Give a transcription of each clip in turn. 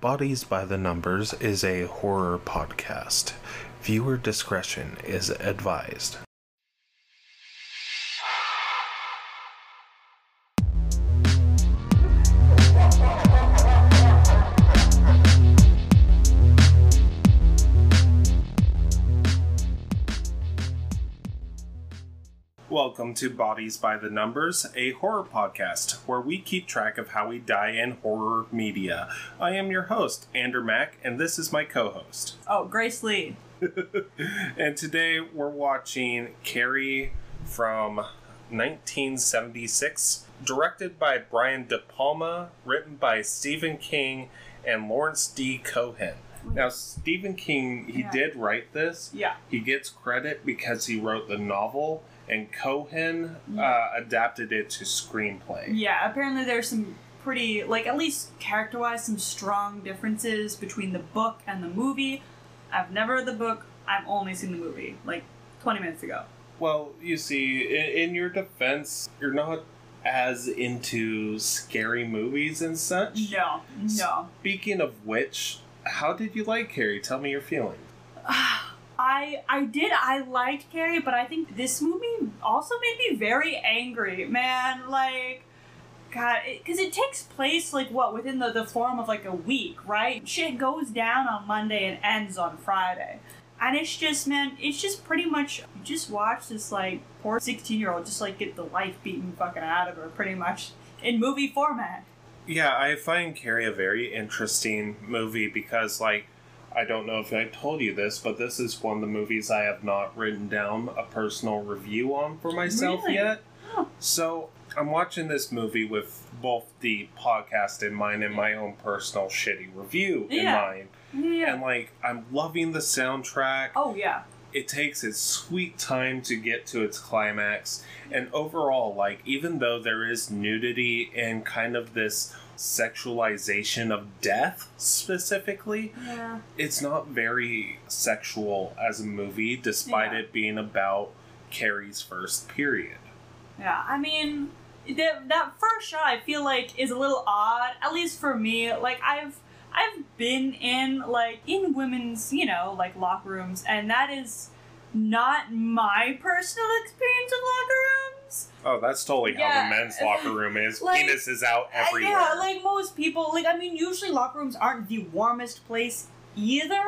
Bodies by the Numbers is a horror podcast. Viewer discretion is advised. Welcome to Bodies by the Numbers, a horror podcast where we keep track of how we die in horror media. I am your host, Ander Mack, and this is my co host. Oh, Grace Lee. and today we're watching Carrie from 1976, directed by Brian De Palma, written by Stephen King and Lawrence D. Cohen. Now, Stephen King, he Yeah. did write this. Yeah. He gets credit because he wrote the novel, and Cohen uh, adapted it to screenplay. Yeah, apparently there's some pretty, like, at least character wise, some strong differences between the book and the movie. I've never read the book, I've only seen the movie, like 20 minutes ago. Well, you see, in, in your defense, you're not as into scary movies and such. No, no. Speaking of which, how did you like Carrie? Tell me your feeling. I I did I liked Carrie, but I think this movie also made me very angry, man. Like, God, because it, takes place like what within the the form of like a week, right? Shit goes down on Monday and ends on Friday, and it's just man, it's just pretty much you just watch this like poor sixteen year old just like get the life beaten fucking out of her, pretty much in movie format. Yeah, I find Carrie a very interesting movie because, like, I don't know if I told you this, but this is one of the movies I have not written down a personal review on for myself Really? yet. Oh. So I'm watching this movie with both the podcast in mind and my own personal shitty review in mind. Yeah. And, like, I'm loving the soundtrack. oh yeah. it takes its sweet time to get to its climax and overall like even though there is nudity and kind of this sexualization of death specifically Yeah. it's not very sexual as a movie despite Yeah. it being about carrie's first period Yeah, I mean, that that first shot I feel like is a little odd, at least for me. Like I've I've been in like in women's, you know, like locker rooms, and that is not my personal experience of locker oh that's totally how the men's locker room is Like, penis is out Uh, everywhere Yeah, like most people, like I mean, usually locker rooms aren't the warmest place either.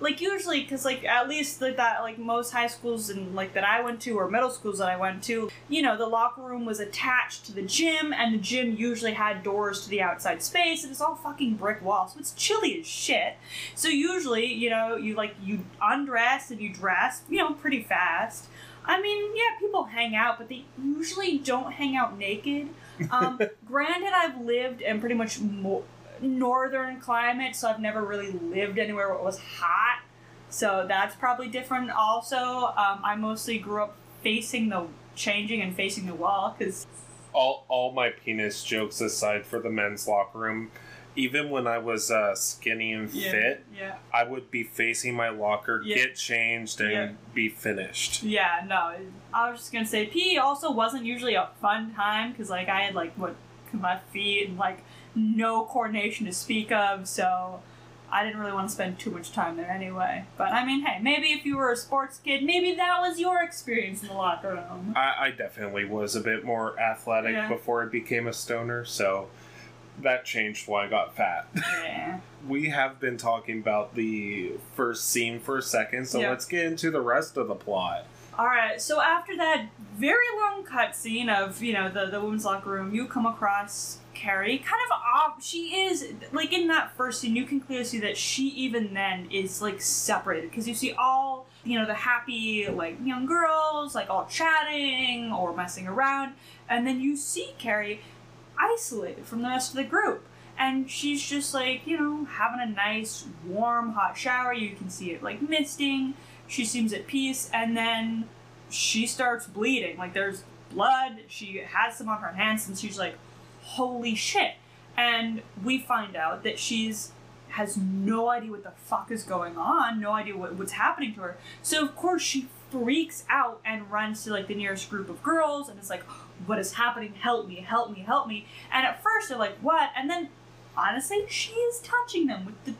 Like usually, because like at least like that, like most high schools and like that I went to or middle schools that I went to, you know, the locker room was attached to the gym, and the gym usually had doors to the outside space, and it's all fucking brick walls, so it's chilly as shit. So usually, you know, you like you undress and you dress, you know, pretty fast. I mean, yeah, people hang out, but they usually don't hang out naked. Um, granted, I've lived in pretty much mo- northern climate, so I've never really lived anywhere where it was hot. So that's probably different. Also, um, I mostly grew up facing the changing and facing the wall because all, all my penis jokes aside for the men's locker room even when i was uh, skinny and fit yeah, I would be facing my locker, Yeah. get changed, and Yeah. be finished. yeah. No, I was just gonna say PE also wasn't usually a fun time because like I had like what my feet and like no coordination to speak of, so. I didn't really want to spend too much time there anyway. But I mean, hey, maybe if you were a sports kid, maybe that was your experience in the locker room. I, I definitely was a bit more athletic Yeah. before I became a stoner, so that changed when I got fat. Yeah. we have been talking about the first scene for a second, so Yeah. let's get into the rest of the plot. All right. So after that very long cutscene of you know the the women's locker room, you come across Carrie. Kind of off. She is like in that first scene. You can clearly see that she even then is like separated because you see all you know the happy like young girls like all chatting or messing around, and then you see Carrie isolated from the rest of the group. And she's just like, you know, having a nice, warm, hot shower. You can see it like misting. She seems at peace, and then she starts bleeding. Like there's blood. She has some on her hands, and she's like, "Holy shit!" And we find out that she's has no idea what the fuck is going on, no idea what, what's happening to her. So of course she freaks out and runs to like the nearest group of girls and is like, "What is happening? Help me! Help me! Help me!" And at first they're like, "What?" And then honestly, she is touching them with the,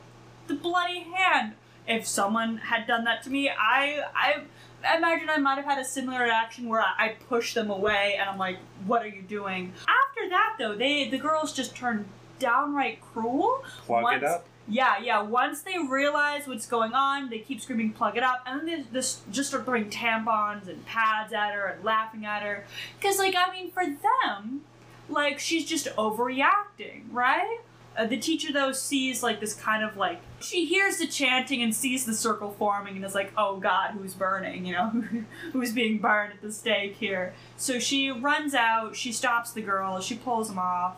the bloody hand. If someone had done that to me, I I imagine I might have had a similar reaction where I, I push them away and I'm like, "What are you doing?" After that, though, they the girls just turn downright cruel. Plug Once- it up. Yeah, yeah. Once they realize what's going on, they keep screaming, "Plug it up!" and then they just start throwing tampons and pads at her and laughing at her. Cause like I mean, for them, like she's just overreacting, right? Uh, the teacher though sees like this kind of like she hears the chanting and sees the circle forming and is like, "Oh God, who's burning? You know, who's being burned at the stake here?" So she runs out. She stops the girl. She pulls them off.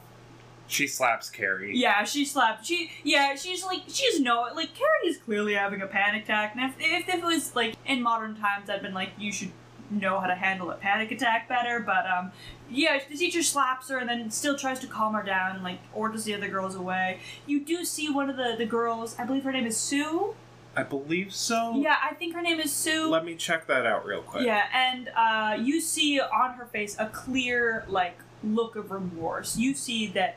She slaps Carrie. Yeah, she slapped. She yeah, she's like she's no like Carrie is clearly having a panic attack. And if, if if it was like in modern times, I'd been like you should know how to handle a panic attack better. But um, yeah, the teacher slaps her and then still tries to calm her down like orders the other girls away. You do see one of the the girls. I believe her name is Sue. I believe so. Yeah, I think her name is Sue. Let me check that out real quick. Yeah, and uh, you see on her face a clear like look of remorse. You see that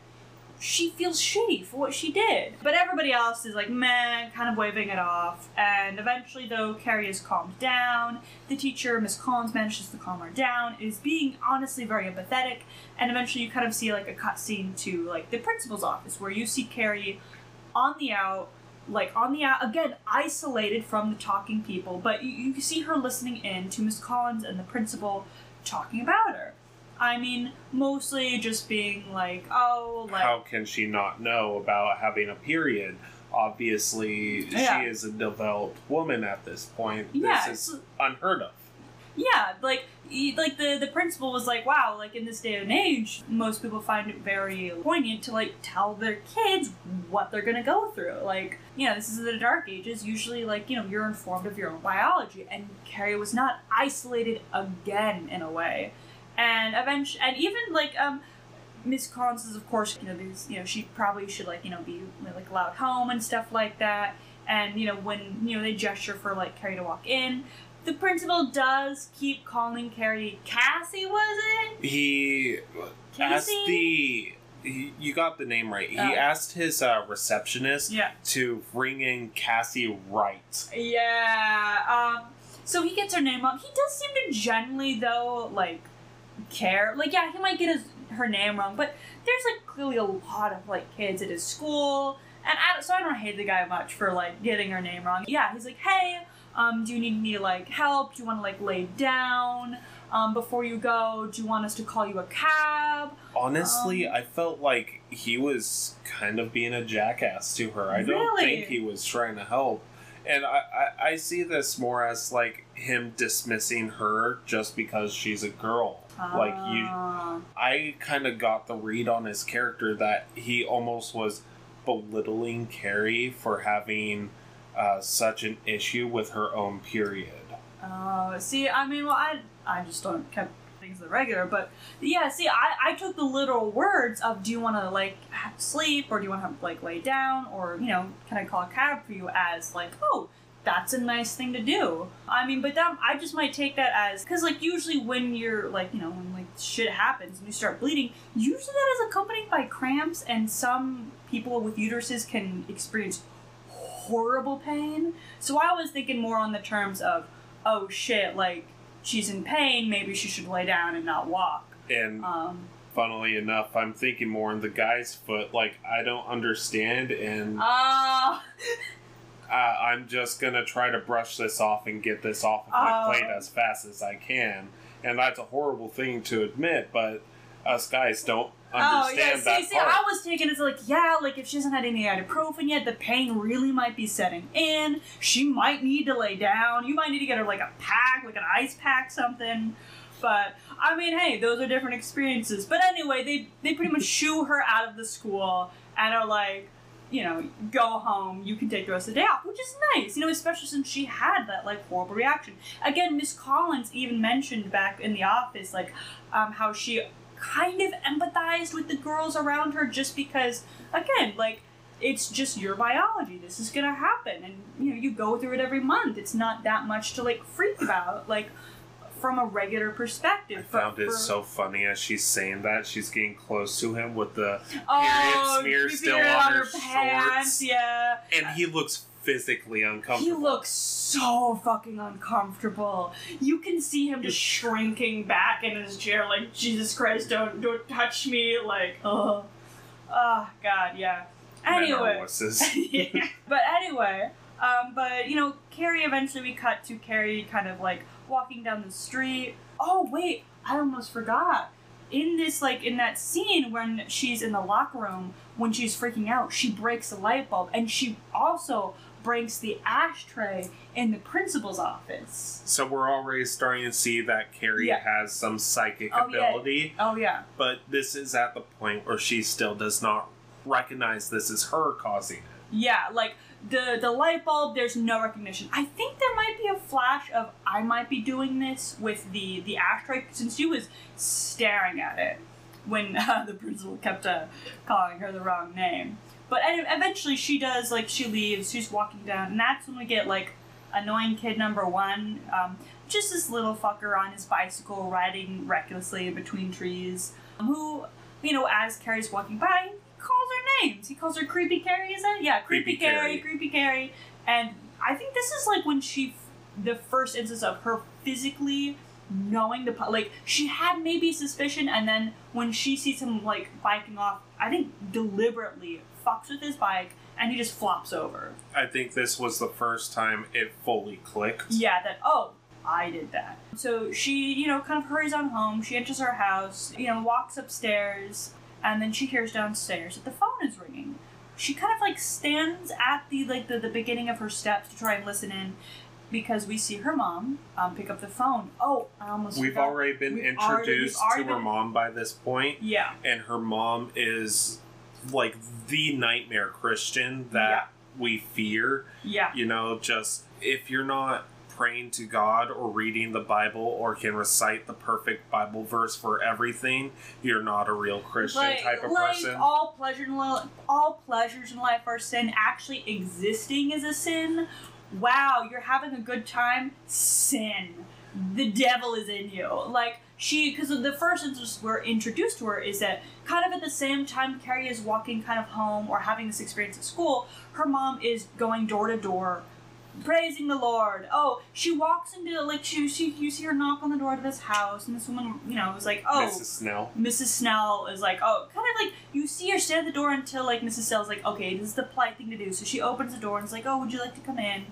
she feels shitty for what she did. But everybody else is like, meh, kind of waving it off. And eventually, though, Carrie is calmed down. The teacher, Miss Collins, manages to calm her down, is being honestly very empathetic. And eventually, you kind of see like a cutscene to like the principal's office where you see Carrie on the out, like on the out, again, isolated from the talking people, but you, you see her listening in to Miss Collins and the principal talking about her. I mean, mostly just being like, oh, like, How can she not know about having a period? Obviously, Yeah. she is a developed woman at this point. Yeah, This is unheard of. yeah, like, like the the principal was like, wow, like in this day and age, most people find it very poignant to like tell their kids what they're gonna go through. Like, you know, this is the dark ages. Usually, like, you know, you're informed of your own biology, and Carrie was not isolated again in a way. And eventually, and even like um. Miss Collins is, of course, you know, these, you know, she probably should like, you know, be like allowed home and stuff like that. And you know, when you know they gesture for like Carrie to walk in, the principal does keep calling Carrie Cassie. Was it? He asked the. He, you got the name right. He Oh. asked his uh, receptionist Yeah. to bring in Cassie Wright. Yeah. Um. So he gets her name up. He does seem to generally though like care. Like yeah, he might get his her name wrong, but there's like clearly a lot of like kids at his school, and I, so I don't hate the guy much for like getting her name wrong. Yeah, he's like, hey, um, do you need me to like help? Do you want to like lay down? Um, before you go, do you want us to call you a cab? Honestly, Um, I felt like he was kind of being a jackass to her. I don't think he was trying to help. And I, I, I see this more as like him dismissing her just because she's a girl. Like you. I kind of got the read on his character that he almost was belittling Carrie for having uh, such an issue with her own period. Oh, see, I mean, well, I I just don't kept things the regular, but yeah, see, I I took the literal words of do you want to like sleep or do you want to like lay down or you know can I call a cab for you as like oh that's a nice thing to do. I mean, but that I just might take that as because like usually when you're like you know when like shit happens and you start bleeding, usually that is accompanied by cramps and some people with uteruses can experience horrible pain. So I was thinking more on the terms of oh shit, like she's in pain, maybe she should lay down and not walk. And Um, funnily enough, I'm thinking more on the guy's foot. Like, I don't understand, and ah, uh, I'm just gonna try to brush this off and get this off of my Oh. plate as fast as I can. And that's a horrible thing to admit, but us guys don't understand oh yeah. understand See, that see, part. I was taking it as like yeah, like if she hasn't had any ibuprofen yet, the pain really might be setting in. She might need to lay down. You might need to get her like a pack, like an ice pack, something. But I mean, hey, those are different experiences. But anyway, they they pretty much shoo her out of the school and are like, you know, go home. You can take the rest of the day off, which is nice. You know, especially since she had that like horrible reaction. Again, Miss Collins even mentioned back in the office like um, how she kind of empathized with the girls around her just because, again, like it's just your biology. This is gonna happen, and you know you go through it every month. It's not that much to like freak about. Like from a regular perspective. I For- found it for- so funny as she's saying that she's getting close to him with the oh, smear still on her pants, shorts. yeah. and he looks physically uncomfortable. He looks so fucking uncomfortable. You can see him just shrinking back in his chair, like Jesus Christ, don't don't touch me, like oh, oh God, yeah. Anyway, yeah. but anyway, um, but you know, Carrie. Eventually, we cut to Carrie, kind of like walking down the street. Oh wait, I almost forgot. In this, like in that scene when she's in the locker room, when she's freaking out, she breaks a light bulb, and she also breaks the ashtray in the principal's office. So we're already starting to see that Carrie Yeah. has some psychic Oh, yeah. ability, Oh yeah, but this is at the point where she still does not recognize this is her causing it. yeah. Like the the light bulb, there's no recognition. I think there might be a flash of I might be doing this with the the ashtray since she was staring at it when uh, the principal kept uh, calling her the wrong name. But eventually she does like she leaves. She's walking down, and that's when we get like annoying kid number one. Um, just this little fucker on his bicycle riding recklessly between trees. Who, you know, as Carrie's walking by, names. He calls her Creepy Carrie. is it? yeah? Creepy, Creepy Carrie, Carrie. Creepy Carrie. And I think this is like when she, the first instance of her physically knowing the like she had maybe suspicion, and then when she sees him like biking off, I think deliberately fucks with his bike, and he just flops over. I think this was the first time it fully clicked. Yeah, that oh, I did that. So she, you know, kind of hurries on home. She enters her house, you know, walks upstairs, and then she hears downstairs that the phone is ringing. She kind of like stands at the like the, the beginning of her steps to try and listen in because we see her mom um, pick up the phone. Oh, I almost We've forgot. already been We've introduced already to her mom by this point, Yeah. and her mom is like the nightmare Christian that we fear. Yeah. You know, just if you're not praying to God or reading the Bible or can recite the perfect Bible verse for everything, you're not a real Christian like, type of like person. all pleasure in li- all pleasures in life are sin. Actually existing is a sin. Wow, you're having a good time. Sin. The devil is in you. Like she, because the first instance we're introduced to her is that kind of at the same time Carrie is walking kind of home or having this experience at school, her mom is going door to door praising the Lord. Oh, she walks into like she, she you see her knock on the door to this house, and this woman, you know, is like, oh, Mrs. Snell. Mrs. Snell is like, oh, kind of like you see her stand at the door until like Mrs. Snell's like, okay, this is the polite thing to do. So she opens the door and is like, oh, would you like to come in?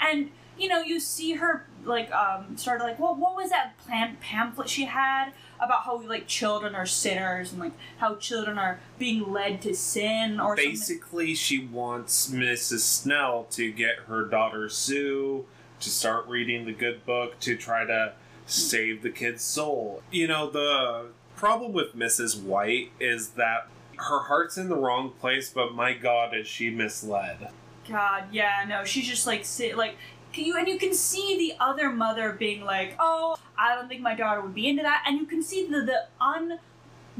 And you know, you see her like um start like, well, what was that plant pamphlet she had about how like children are sinners and like how children are being led to sin or something. Basically, she wants Mrs. Snell to get her daughter Sue to start reading the good book to try to save the kid's soul. You know, the problem with Mrs. White is that her heart's in the wrong place, but my god, is she misled. God, yeah, no, she's just like sit like you and you can see the other mother being like, oh, I don't think my daughter would be into that, and you can see the the un,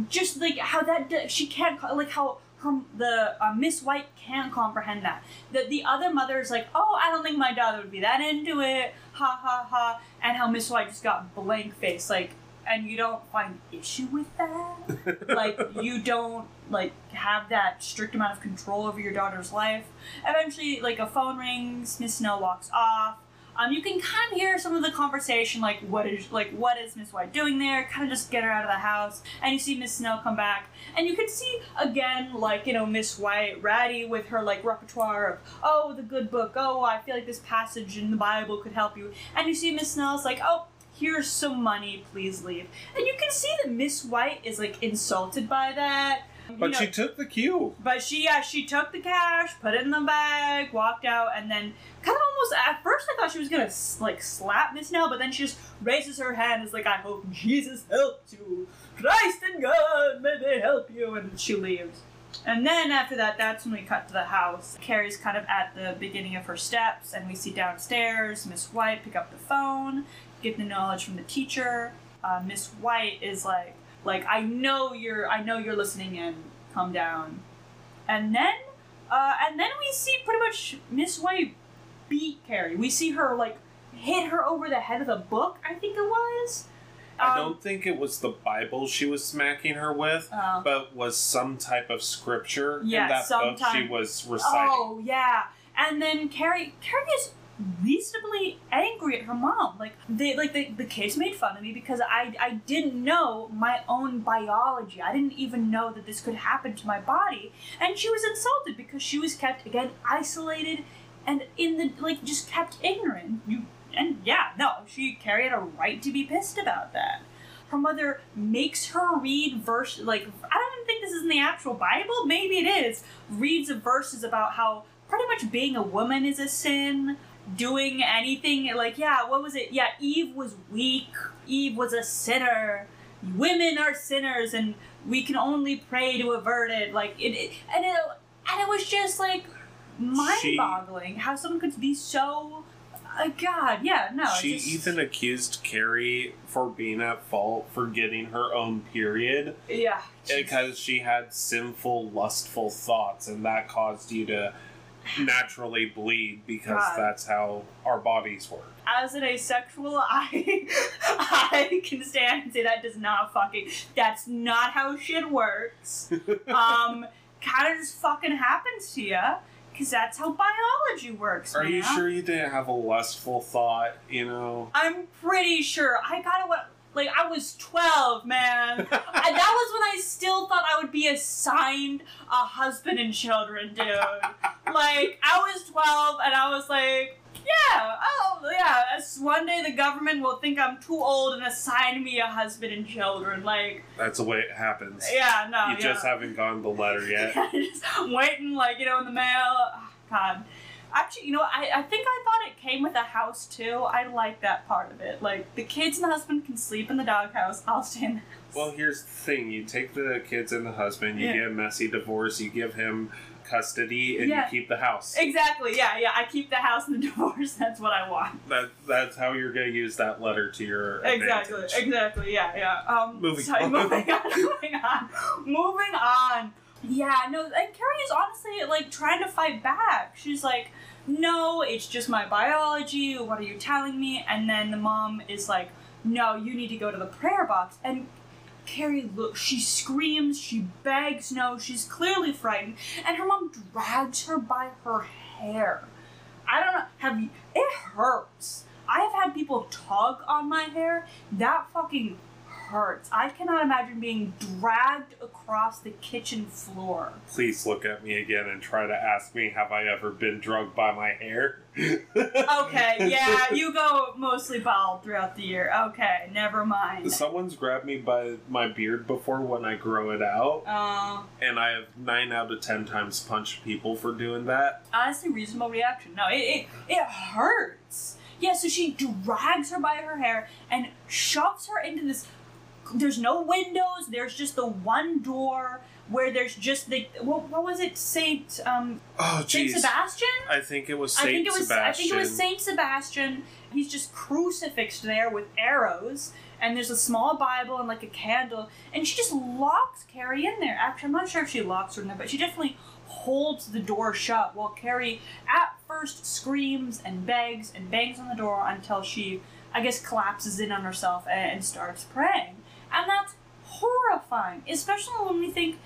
just like how that she can't like how her the uh, Miss White can't comprehend that that the other mother is like, oh, I don't think my daughter would be that into it, ha ha ha, and how Miss White just got blank face like. And you don't find issue with that? like you don't like have that strict amount of control over your daughter's life. Eventually, like a phone rings, Miss Snell walks off. Um, you can kind of hear some of the conversation, like what is like what is Miss White doing there? Kind of just get her out of the house, and you see Miss Snell come back, and you can see again, like you know Miss White ratty with her like repertoire of oh the good book, oh I feel like this passage in the Bible could help you, and you see Miss Snell's like oh here's some money, please leave, and you can see that Miss White is like insulted by that. But know- she took the cue. but she, yeah, she took the cash, put it in the bag, walked out, and then kind of almost at first I thought she was gonna like slap Miss Snell, but then she just raises her hand, and is like, "I hope Jesus helps you, Christ and God, may they help you," and she leaves. And then after that, that's when we cut to the house. Carrie's kind of at the beginning of her steps, and we see downstairs Miss White pick up the phone, get the knowledge from the teacher. Uh, Miss White is like, like I know you're, I know you're listening in. Calm down. And then, uh, and then we see pretty much Miss White beat Carrie. We see her like hit her over the head with a book. I think it was. I Um, don't think it was the Bible she was smacking her with, uh, but was some type of scripture Yeah, in that book she was reciting. Oh yeah, and then Carrie Carrie is reasonably angry at her mom. Like they like the, the kids made fun of me because I I didn't know my own biology. I didn't even know that this could happen to my body, and she was insulted because she was kept again isolated and in the like just kept ignorant. You and yeah, no, she Carrie had a right to be pissed about that. Her mother makes her read verse like I don't even think this is in the actual Bible. Maybe it is. Reads verses about how pretty much being a woman is a sin. Doing anything like yeah, what was it? Yeah, Eve was weak. Eve was a sinner. Women are sinners, and we can only pray to avert it. Like it, it and it, and it was just like mind-boggling how someone could be so. Uh, God, yeah, no. she just- even accused Carrie for being at fault for getting her own period yeah, because she had sinful, lustful thoughts, and that caused you to naturally bleed because God. that's how our bodies work. as an asexual, I I can stand and say that does not fucking that's not how shit works. um, kind of just fucking happens to you because that's how biology works. Are you sure you didn't have a lustful thought? You know, I'm pretty sure. I gotta what. Like I was twelve, man. and that was when I still thought I would be assigned a husband and children, dude. like I was twelve, and I was like, yeah, oh yeah. One day the government will think I'm too old and assign me a husband and children. Like, that's the way it happens. yeah, no, you yeah. just haven't gotten the letter yet. yeah, just waiting, like, you know, in the mail. Oh, God. Actually, you know, I, I think I thought it came with a house too. I like that part of it. Like, the kids and the husband can sleep in the doghouse. I'll stay in the house. Well, here's the thing: you take the kids and the husband, you Yeah. get a messy divorce, you give him custody, and Yeah. you keep the house. exactly, yeah, yeah. I keep the house and the divorce. That's what I want. That that's how you're gonna use that letter to your Exactly, advantage. exactly, yeah, yeah. Um, Moving sorry, on. moving on, moving on, moving on. Yeah, no, and Carrie is honestly like trying to fight back. She's like, "No, it's just my biology. What are you telling me?" And then the mom is like, "No, you need to go to the prayer box." And Carrie looks, she screams, she begs, no, she's clearly frightened, and her mom drags her by her hair. I don't know, have you, it hurts. I have had people tug on my hair, that fucking hurts. I cannot imagine being dragged across the kitchen floor. Please look at me again and try to ask me, have I ever been drugged by my hair? Okay, yeah, you go mostly bald throughout the year. Okay, never mind. Someone's grabbed me by my beard before when I grow it out, Uh, and I have nine out of ten times punched people for doing that. honestly reasonable reaction. No, it, it it hurts. Yeah, so she drags her by her hair and shoves her into this. There's no windows. There's just the one door where there's just the what, what was it? Saint um Oh, Saint. Sebastian. I think it was I Saint think it was Sebastian. I think it was Saint Sebastian. He's just crucifixed there with arrows, and there's a small Bible and like a candle, and she just locks Carrie in there. Actually, I'm not sure if she locks her in there, but she definitely holds the door shut while Carrie at first screams and begs and bangs on the door until she, I guess, collapses in on herself and, and starts praying, and that's horrifying, especially when we think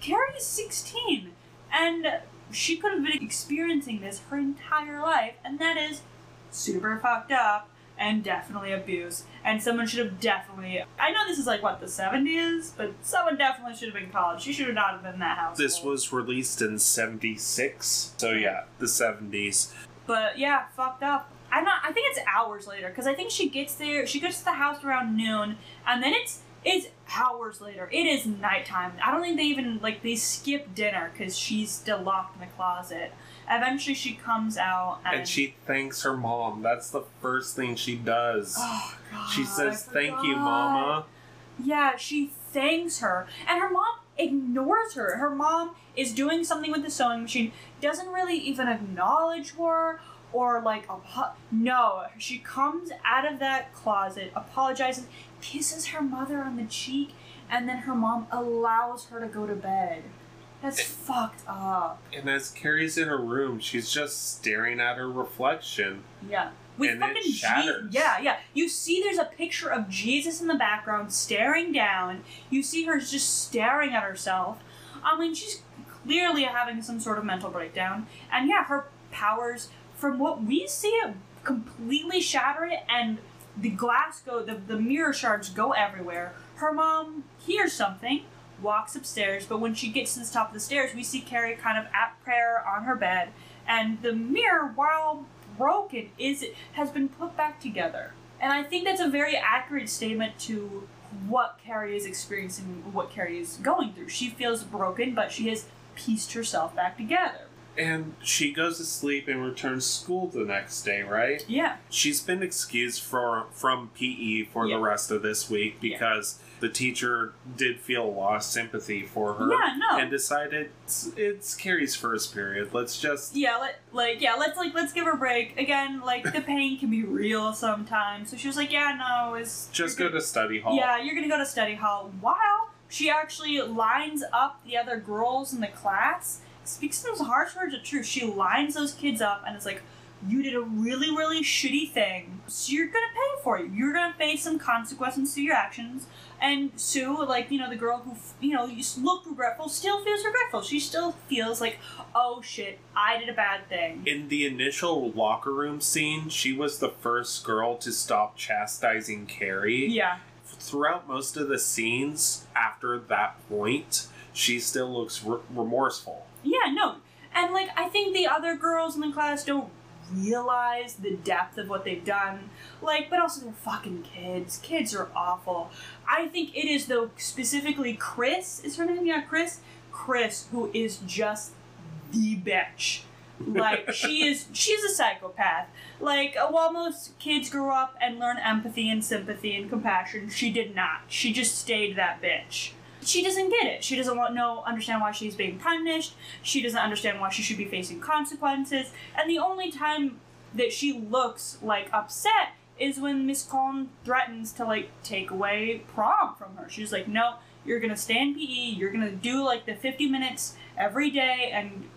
Carrie is 16 and she could have been experiencing this her entire life, and that is super fucked up and definitely abuse. And someone should have definitely. I know this is like what the 70s, but someone definitely should have been called. She should have not have been in that house. This was released in 76. So, yeah, the 70s. But yeah, fucked up. I'm not. I think it's hours later because I think she gets there. She gets to the house around noon, and then it's it's hours later. It is nighttime. I don't think they even like they skip dinner because she's still locked in the closet. Eventually, she comes out and, And she thanks her mom. That's the first thing she does. Oh god. she says, Thank you. Mama. Yeah, she thanks her, and her mom ignores her. Her mom is doing something with the sewing machine, doesn't really even acknowledge her or like no. She comes out of that closet, apologizes, kisses her mother on the cheek, and then her mom allows her to go to bed. That's eh. fucked up. And as Carrie's in her room, she's just staring at her reflection. Yeah. with And fucking Jesus. shatters. Yeah, yeah. You see, there's a picture of Jesus in the background staring down. You see her just staring at herself. I mean, she's clearly having some sort of mental breakdown. And yeah, her powers, from what we see, it completely shatter it, and the glass go, the, the mirror shards go everywhere. Her mom hears something, walks upstairs, but when she gets to the top of the stairs, we see Carrie kind of at prayer on her bed, and the mirror, while broken, is has been put back together. And I think that's a very accurate statement to what Carrie is experiencing, what Carrie is going through. She feels broken, but she has pieced herself back together. And she goes to sleep and returns school the next day, right? Yeah. She's been excused for, from PE for Yeah. the rest of this week Yeah. because the teacher did feel lost sympathy for her Yeah, no. and decided it's, it's Carrie's first period. Let's just yeah, let like yeah, let's like let's give her a break. Again, like the pain can be real sometimes. So she was like, yeah, no, it's just go to study hall. Yeah, you're gonna go to study hall. While she actually lines up the other girls in the class, speaks those harsh words of truth. She lines those kids up and it's like, you did a really, really shitty thing. So you're gonna pay for it. You're gonna face some consequences to your actions. And Sue, like, you know, the girl who, you know, looked regretful, still feels regretful. She still feels like, oh shit, I did a bad thing. In the initial locker room scene, she was the first girl to stop chastising Carrie. Yeah. Throughout most of the scenes after that point, she still looks re- remorseful. Yeah, no. And like I think the other girls in the class don't realize the depth of what they've done. Like, but also they're fucking kids. Kids are awful. I think it is though specifically Chris is her name, yeah, Chris. Chris, who is just the bitch. Like she is she's a psychopath. Like uh, while most kids grow up and learn empathy and sympathy and compassion, she did not. She just stayed that bitch she doesn't get it. She doesn't want know understand why she's being punished. She doesn't understand why she should be facing consequences. And the only time that she looks like upset is when Miss Collin threatens to like take away prom from her. She's like, "No, you're gonna stay in PE. You're gonna do like the 50 minutes every day, and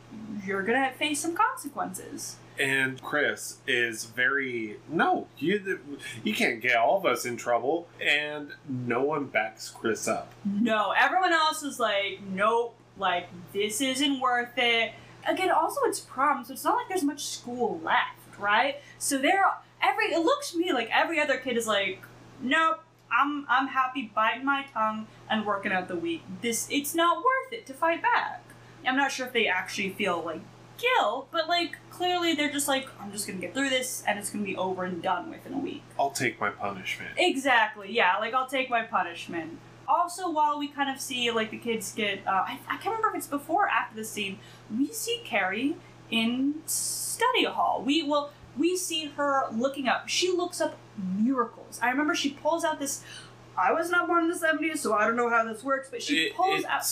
you're gonna face some consequences." And Chris is very no, you you can't get all of us in trouble, and no one backs Chris up. No, everyone else is like, nope, like this isn't worth it. Again, also it's prom, so it's not like there's much school left, right? So they're every it looks to me like every other kid is like, nope, I'm I'm happy biting my tongue and working out the week. This it's not worth it to fight back. I'm not sure if they actually feel like guilt, but like clearly they're just like, I'm just gonna get through this and it's gonna be over and done with in a week. I'll take my punishment. Exactly. Yeah. Like I'll take my punishment. Also, while we kind of see like the kids get, uh, I, I can't remember if it's before or after the scene, we see Carrie in study hall. We well, we see her looking up. She looks up miracles. I remember she pulls out this. I was not born in the '70s, so I don't know how this works. But she It- pulls out.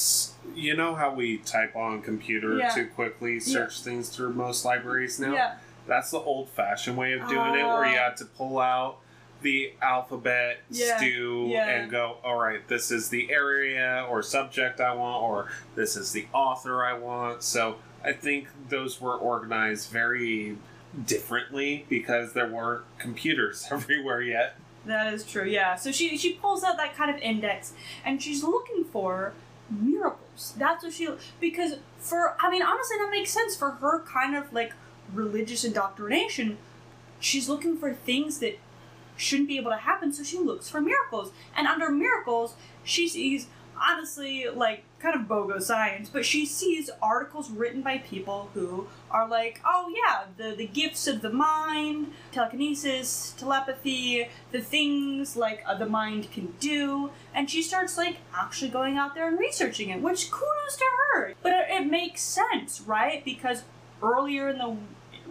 You know how we type on computer Yeah. to quickly search things through most libraries now? Yeah. That's the old fashioned way of doing it, where you ah. Oh. had to pull out the alphabet Yeah, stew yeah. and go, all right, this is the area or subject I want, or this is the author I want. So I think those were organized very differently because there weren't computers everywhere yet. That is true, yeah. So she she pulls out that kind of index and she's looking for miracles. That's what she because for I mean honestly that makes sense for her kind of like religious indoctrination. She's looking for things that shouldn't be able to happen, so she looks for miracles. And under miracles, she sees honestly like kind of bogo science, but she sees articles written by people who are like, oh yeah, the, the gifts of the mind, telekinesis, telepathy, the things like uh, the mind can do, and she starts like actually going out there and researching it, which kudos to her. But it, it makes sense, right? Because earlier in the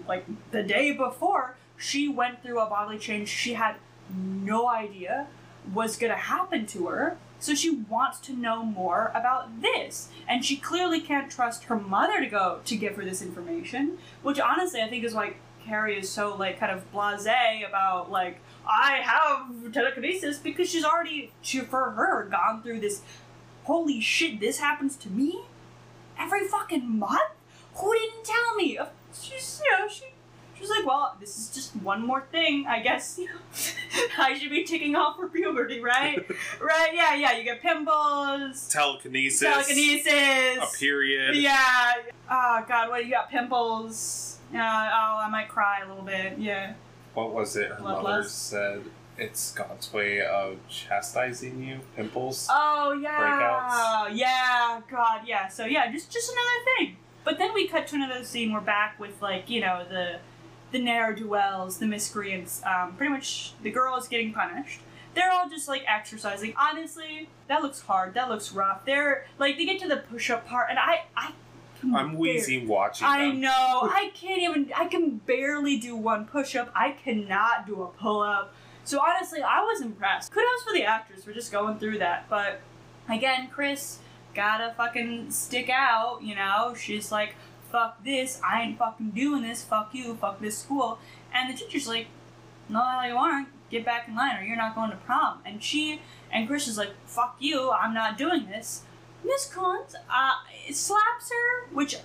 like the day before, she went through a bodily change she had no idea was going to happen to her. So she wants to know more about this. And she clearly can't trust her mother to go to give her this information, which honestly I think is why Carrie is so like kind of blasé about like I have telekinesis because she's already she for her gone through this holy shit this happens to me every fucking month? Who didn't tell me? She's you know, she She's like, well, this is just one more thing. I guess I should be ticking off for puberty, right? right? Yeah, yeah. You get pimples, Telekinesis. telekinesis, A period. yeah. Oh God, what you got? Pimples. Yeah. Oh, I might cry a little bit. Yeah. What was it? Her Bloodlust? mother said it's God's way of chastising you. Pimples. Oh yeah. Breakouts. Yeah. God. Yeah. So yeah, just just another thing. But then we cut to another scene. We're back with like you know the the ne'er do wells, the miscreants. Um, pretty much the girl is getting punished. They're all just like exercising. Honestly, that looks hard. That looks rough. They're like they get to the push up part, and I I. I'm wheezing watching I them. know. I can't even. I can barely do one push up. I cannot do a pull up. So honestly, I was impressed. Kudos for the actors for just going through that. But again, Chris gotta fucking stick out. You know, she's like, "Fuck this! I ain't fucking doing this. Fuck you. Fuck this school." And the teacher's like, "No, you aren't. Get back in line, or you're not going to prom." And she and Chris is like, "Fuck you! I'm not doing this." Miss Collins uh, slaps her, which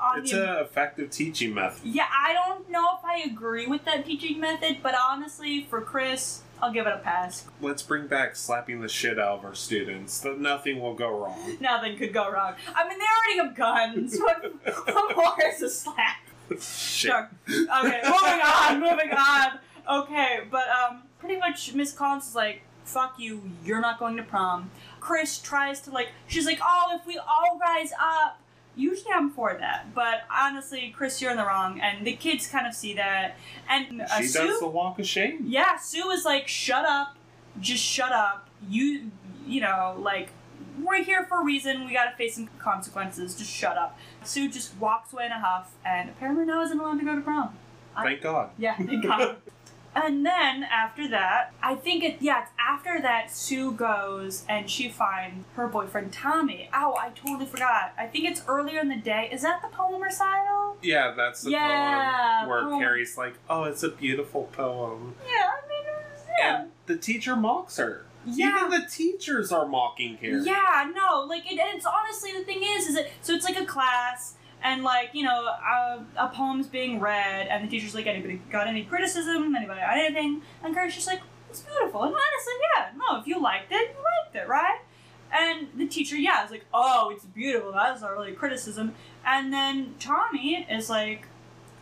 on It's the an effective teaching method. yeah, I don't know if I agree with that teaching method, but honestly, for Chris, I'll give it a pass. Let's bring back slapping the shit out of our students. That nothing will go wrong. Nothing could go wrong. I mean, they already have guns. What, what more is a slap? Shit. Sure. Okay, moving on, moving on. Okay, but um, pretty much Miss Collins is like, fuck you, you're not going to prom. Chris tries to like, she's like, oh, if we all rise up. Usually I'm for that, but honestly, Chris, you're in the wrong, and the kids kind of see that. And uh, She Sue, does the walk of shame. yeah, Sue is like, shut up, just shut up. You, you know, like, we're here for a reason. We gotta face some consequences. Just shut up. Sue just walks away in a huff, and apparently now isn't allowed to go to prom. I- Thank God. Yeah, thank God. and then after that, I think it, yeah, it's after that Sue goes and she finds her boyfriend Tommy. Oh, I totally forgot. I think it's earlier in the day. Is that the poem recital? Yeah, that's the Yeah, poem where poem. Carrie's like, "Oh, it's a beautiful poem," Yeah, I mean, it was, yeah. and the teacher mocks her. Yeah. Even the teachers are mocking Carrie. Yeah, no, like, it, and it's honestly the thing is, is it so it's like a class, and like you know, uh, a poem's being read, and the teacher's like, anybody got any criticism? Anybody got anything? And Carrie's just like, it's beautiful, and honestly, yeah, no, if you liked it, you liked it, right? And the teacher, yeah, is like, oh, it's beautiful. That's not really criticism. And then Tommy is like,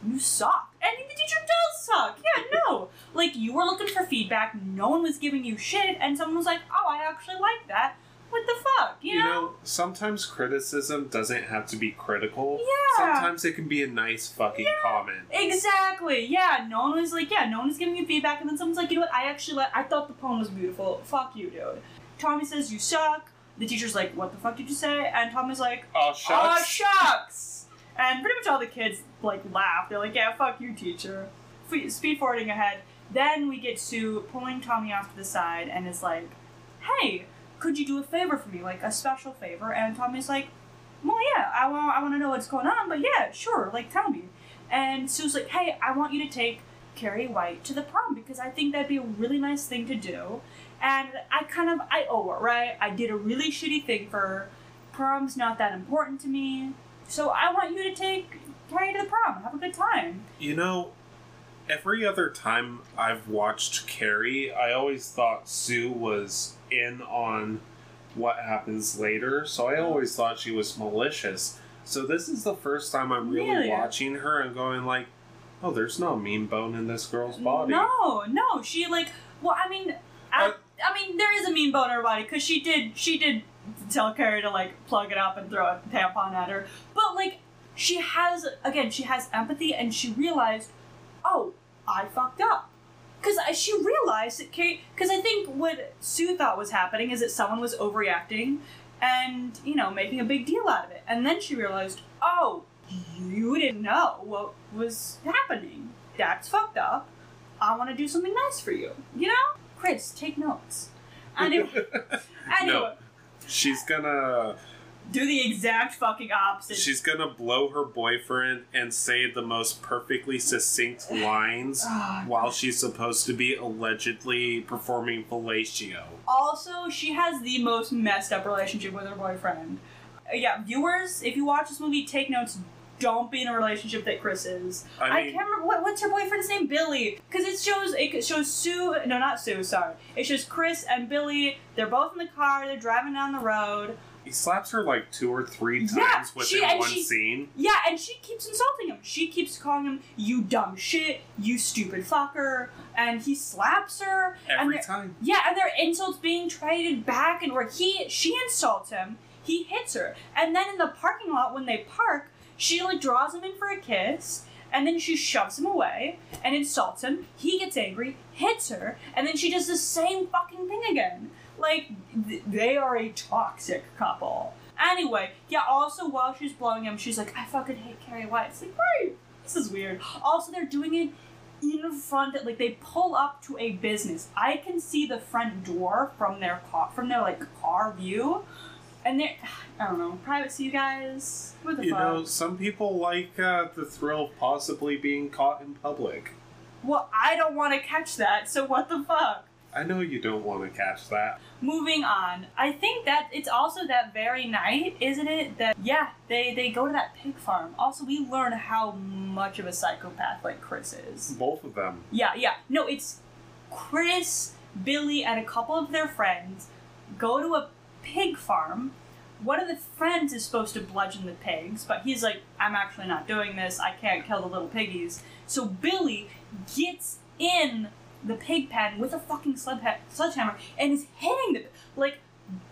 you suck. And the teacher does suck. Yeah, no. like, you were looking for feedback, no one was giving you shit, and someone was like, oh, I actually like that. What the fuck, you, You know? know, sometimes criticism doesn't have to be critical. Yeah. Sometimes it can be a nice fucking comment. Exactly. Yeah. No one was like, yeah, no one was giving you feedback, and then someone's like, you know what? I actually, like, I thought the poem was beautiful. Fuck you, dude. Tommy says you suck. The teacher's like, what the fuck did you say? And Tommy's like, Oh, shucks. oh shucks. And pretty much all the kids like laugh. They're like, yeah, fuck you, teacher. Speed forwarding ahead. Then we get Sue pulling Tommy off to the side and is like, hey, could you do a favor for me, like a special favor? And Tommy's like, well, yeah, I want, I want to know what's going on, but yeah, sure, like tell me. And Sue's like, hey, I want you to take Carrie White to the prom because I think that'd be a really nice thing to do. And I kind of, I owe her, right? I did a really shitty thing for her. Prom's not that important to me. So I want you to take Carrie to the prom. Have a good time. You know, every other time I've watched Carrie, I always thought Sue was in on what happens later, so I always thought she was malicious. So this is the first time I'm really, Really? watching her and going like, "Oh, there's no mean bone in this girl's body." No, no, she like. Well, I mean, I, Uh, I mean, there is a mean bone in her body because she did, she did tell Carrie to like plug it up and throw a tampon at her. But like, she has again, she has empathy and she realized, oh, I fucked up. Because she realized that Carrie, because I think what Sue thought was happening is that someone was overreacting and, you know, making a big deal out of it. And then she realized, oh, you didn't know what was happening. That's fucked up. I want to do something nice for you. You know? Chris, take notes. Anyway, anyway No. She's gonna do the exact fucking opposite. she's gonna blow her boyfriend and say the most perfectly succinct lines Ah, while she's supposed to be allegedly performing fellatio. Also, she has the most messed up relationship with her boyfriend. Uh, yeah, viewers, if you watch this movie, take notes. don't be in a relationship that Chris is. I I, can't remember what, what's her boyfriend's name, Billy, because it shows it shows Sue. No, not Sue. Sorry, it shows Chris and Billy. They're both in the car. They're driving down the road. He slaps her like two or three times Yeah, within she- and one she- scene. Yeah, and she keeps insulting him. She keeps calling him "you dumb shit," "you stupid fucker," and he slaps her. and Every they're- time. Yeah, and their insults being traded back and where he she insults him, he hits her. And then in the parking lot when they park, she like draws him in for a kiss, and then she shoves him away and insults him. He gets angry, hits her, and then she does the same fucking thing again. Like th- they are a toxic couple. Anyway, yeah, also while she's blowing him, she's like, I fucking hate Carrie White. It's like, right, this is weird. Also, they're doing it in front of, like they pull up to a business. I can see the front door from their car from their like car view. And they're I don't know, privacy you guys. What the You fuck? know, some people like uh, the thrill of possibly being caught in public. well, I don't want to catch that, so what the fuck? I know you don't want to catch that. Moving on. I think that it's also that very night, isn't it? That yeah, they they go to that pig farm. Also, we learn how much of a psychopath like Chris is. Both of them. Yeah, yeah. No, it's Chris, Billy, and a couple of their friends go to a pig farm. One of the friends is supposed to bludgeon the pigs, but he's like, I'm actually not doing this. I can't kill the little piggies. So Billy gets in the pig pen with a fucking sledge- sledgehammer and is hitting them, like,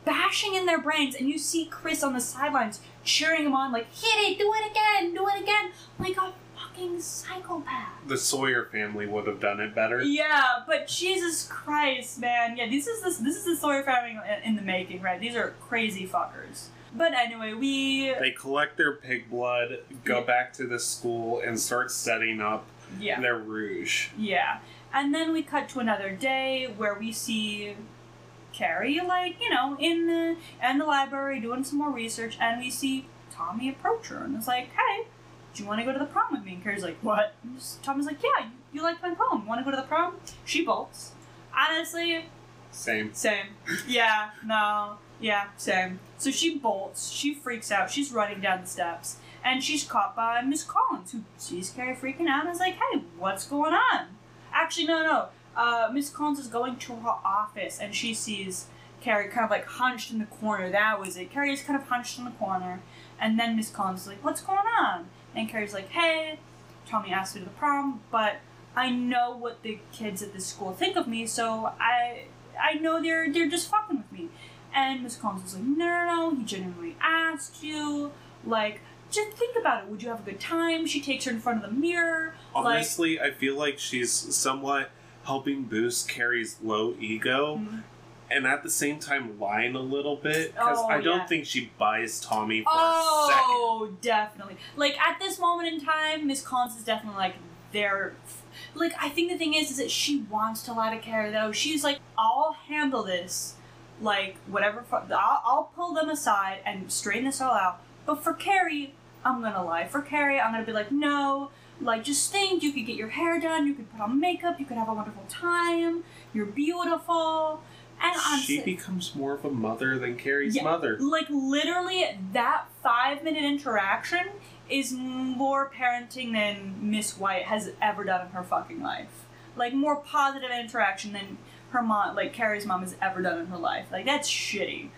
bashing in their brains. And you see Chris on the sidelines cheering him on, like, hit it, do it again, do it again, like a fucking psychopath. The Sawyer family would have done it better. Yeah, but Jesus Christ, man. Yeah, this is this this is the Sawyer family in the making, right? These are crazy fuckers. But anyway, we They collect their pig blood, go Yeah. back to the school, and start setting up yeah their rouge. yeah, and then we cut to another day where we see Carrie, like you know, in the in the library doing some more research, and we see Tommy approach her and it's like, hey. Do you want to go to the prom with me? And Carrie's like, what? Just- Tommy's like, yeah, you, you like my poem. Want to go to the prom? She bolts. Honestly, Same. Same. Yeah, no. Yeah, same. So she bolts, she freaks out, she's running down the steps, and she's caught by Miss Collins, who sees Carrie freaking out and is like, hey, what's going on? Actually, no, no. Uh, Miss Collins is going to her office, and she sees Carrie kind of like hunched in the corner. That was it. Carrie is kind of hunched in the corner, and then Miss Collins is like, what's going on? And Carrie's like, hey, Tommy asked me to the prom, but I know what the kids at this school think of me, so I I know they're they're just fucking with me. And Miss Collins was like, no, no, no, he genuinely asked you. Like, just think about it. Would you have a good time? She takes her in front of the mirror. Honestly, I feel like she's somewhat helping boost Carrie's low ego, Mhm. and at the same time lying a little bit because Oh, I don't yeah. think she buys Tommy for a. Oh, definitely. Like at this moment in time, Miss Collins is definitely like there. Like I think the thing is, is that she wants to lie to Carrie though. She's like, I'll handle this. Like whatever. I'll, I'll pull them aside and straighten this all out. But for Carrie, I'm gonna lie. For Carrie, I'm gonna be like, no. Like just think, you could get your hair done, you could put on makeup, you could have a wonderful time. You're beautiful. And She becomes more of a mother than Carrie's Yeah. mother. like literally that five minute interaction is more parenting than Miss White has ever done in her fucking life. Like more positive interaction than her mom, like Carrie's mom, has ever done in her life. Like that's shitty.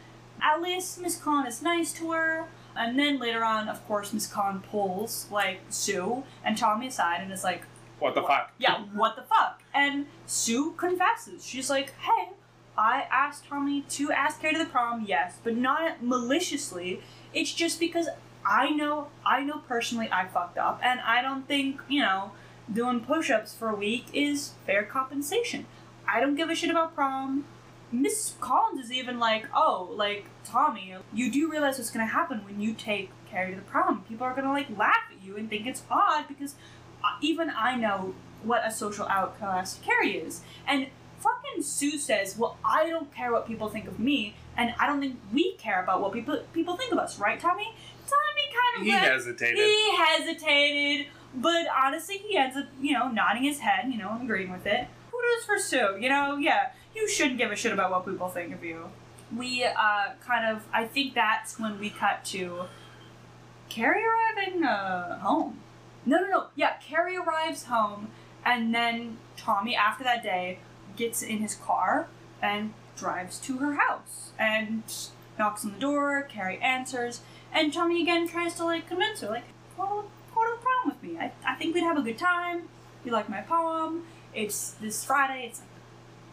At least Miss Collin is nice to her. And then later on, of course, Miss Khan pulls like Sue and Tommy aside and is like, What the fuck? yeah, what the fuck? And Sue confesses. She's like, hey, I asked Tommy to ask Carrie to the prom, yes, but not maliciously. It's just because I know, I know personally I fucked up, and I don't think, you know, doing push ups for a week is fair compensation. I don't give a shit about prom. Miss Collins is even like, oh, like, Tommy, you do realize what's gonna happen when you take Carrie to the prom. People are gonna, like, laugh at you and think it's odd because uh, even I know what a social outcast Carrie is. And fucking Sue says, well, I don't care what people think of me, and I don't think we care about what people people think of us, right, Tommy? Tommy kind of He let- hesitated. he hesitated, but honestly, he ends up, you know, nodding his head, you know, agreeing with it. Who Kudos for Sue, you know, yeah, you shouldn't give a shit about what people think of you. We, uh, kind of, I think that's when we cut to Carrie arriving uh, home. No, no, no. Yeah, Carrie arrives home, and then Tommy, after that day, gets in his car and drives to her house and knocks on the door. Carrie answers, and Tommy again tries to like convince her, like, well, go to the prom with me. I, I think we'd have a good time. You like my poem? It's this Friday. It's like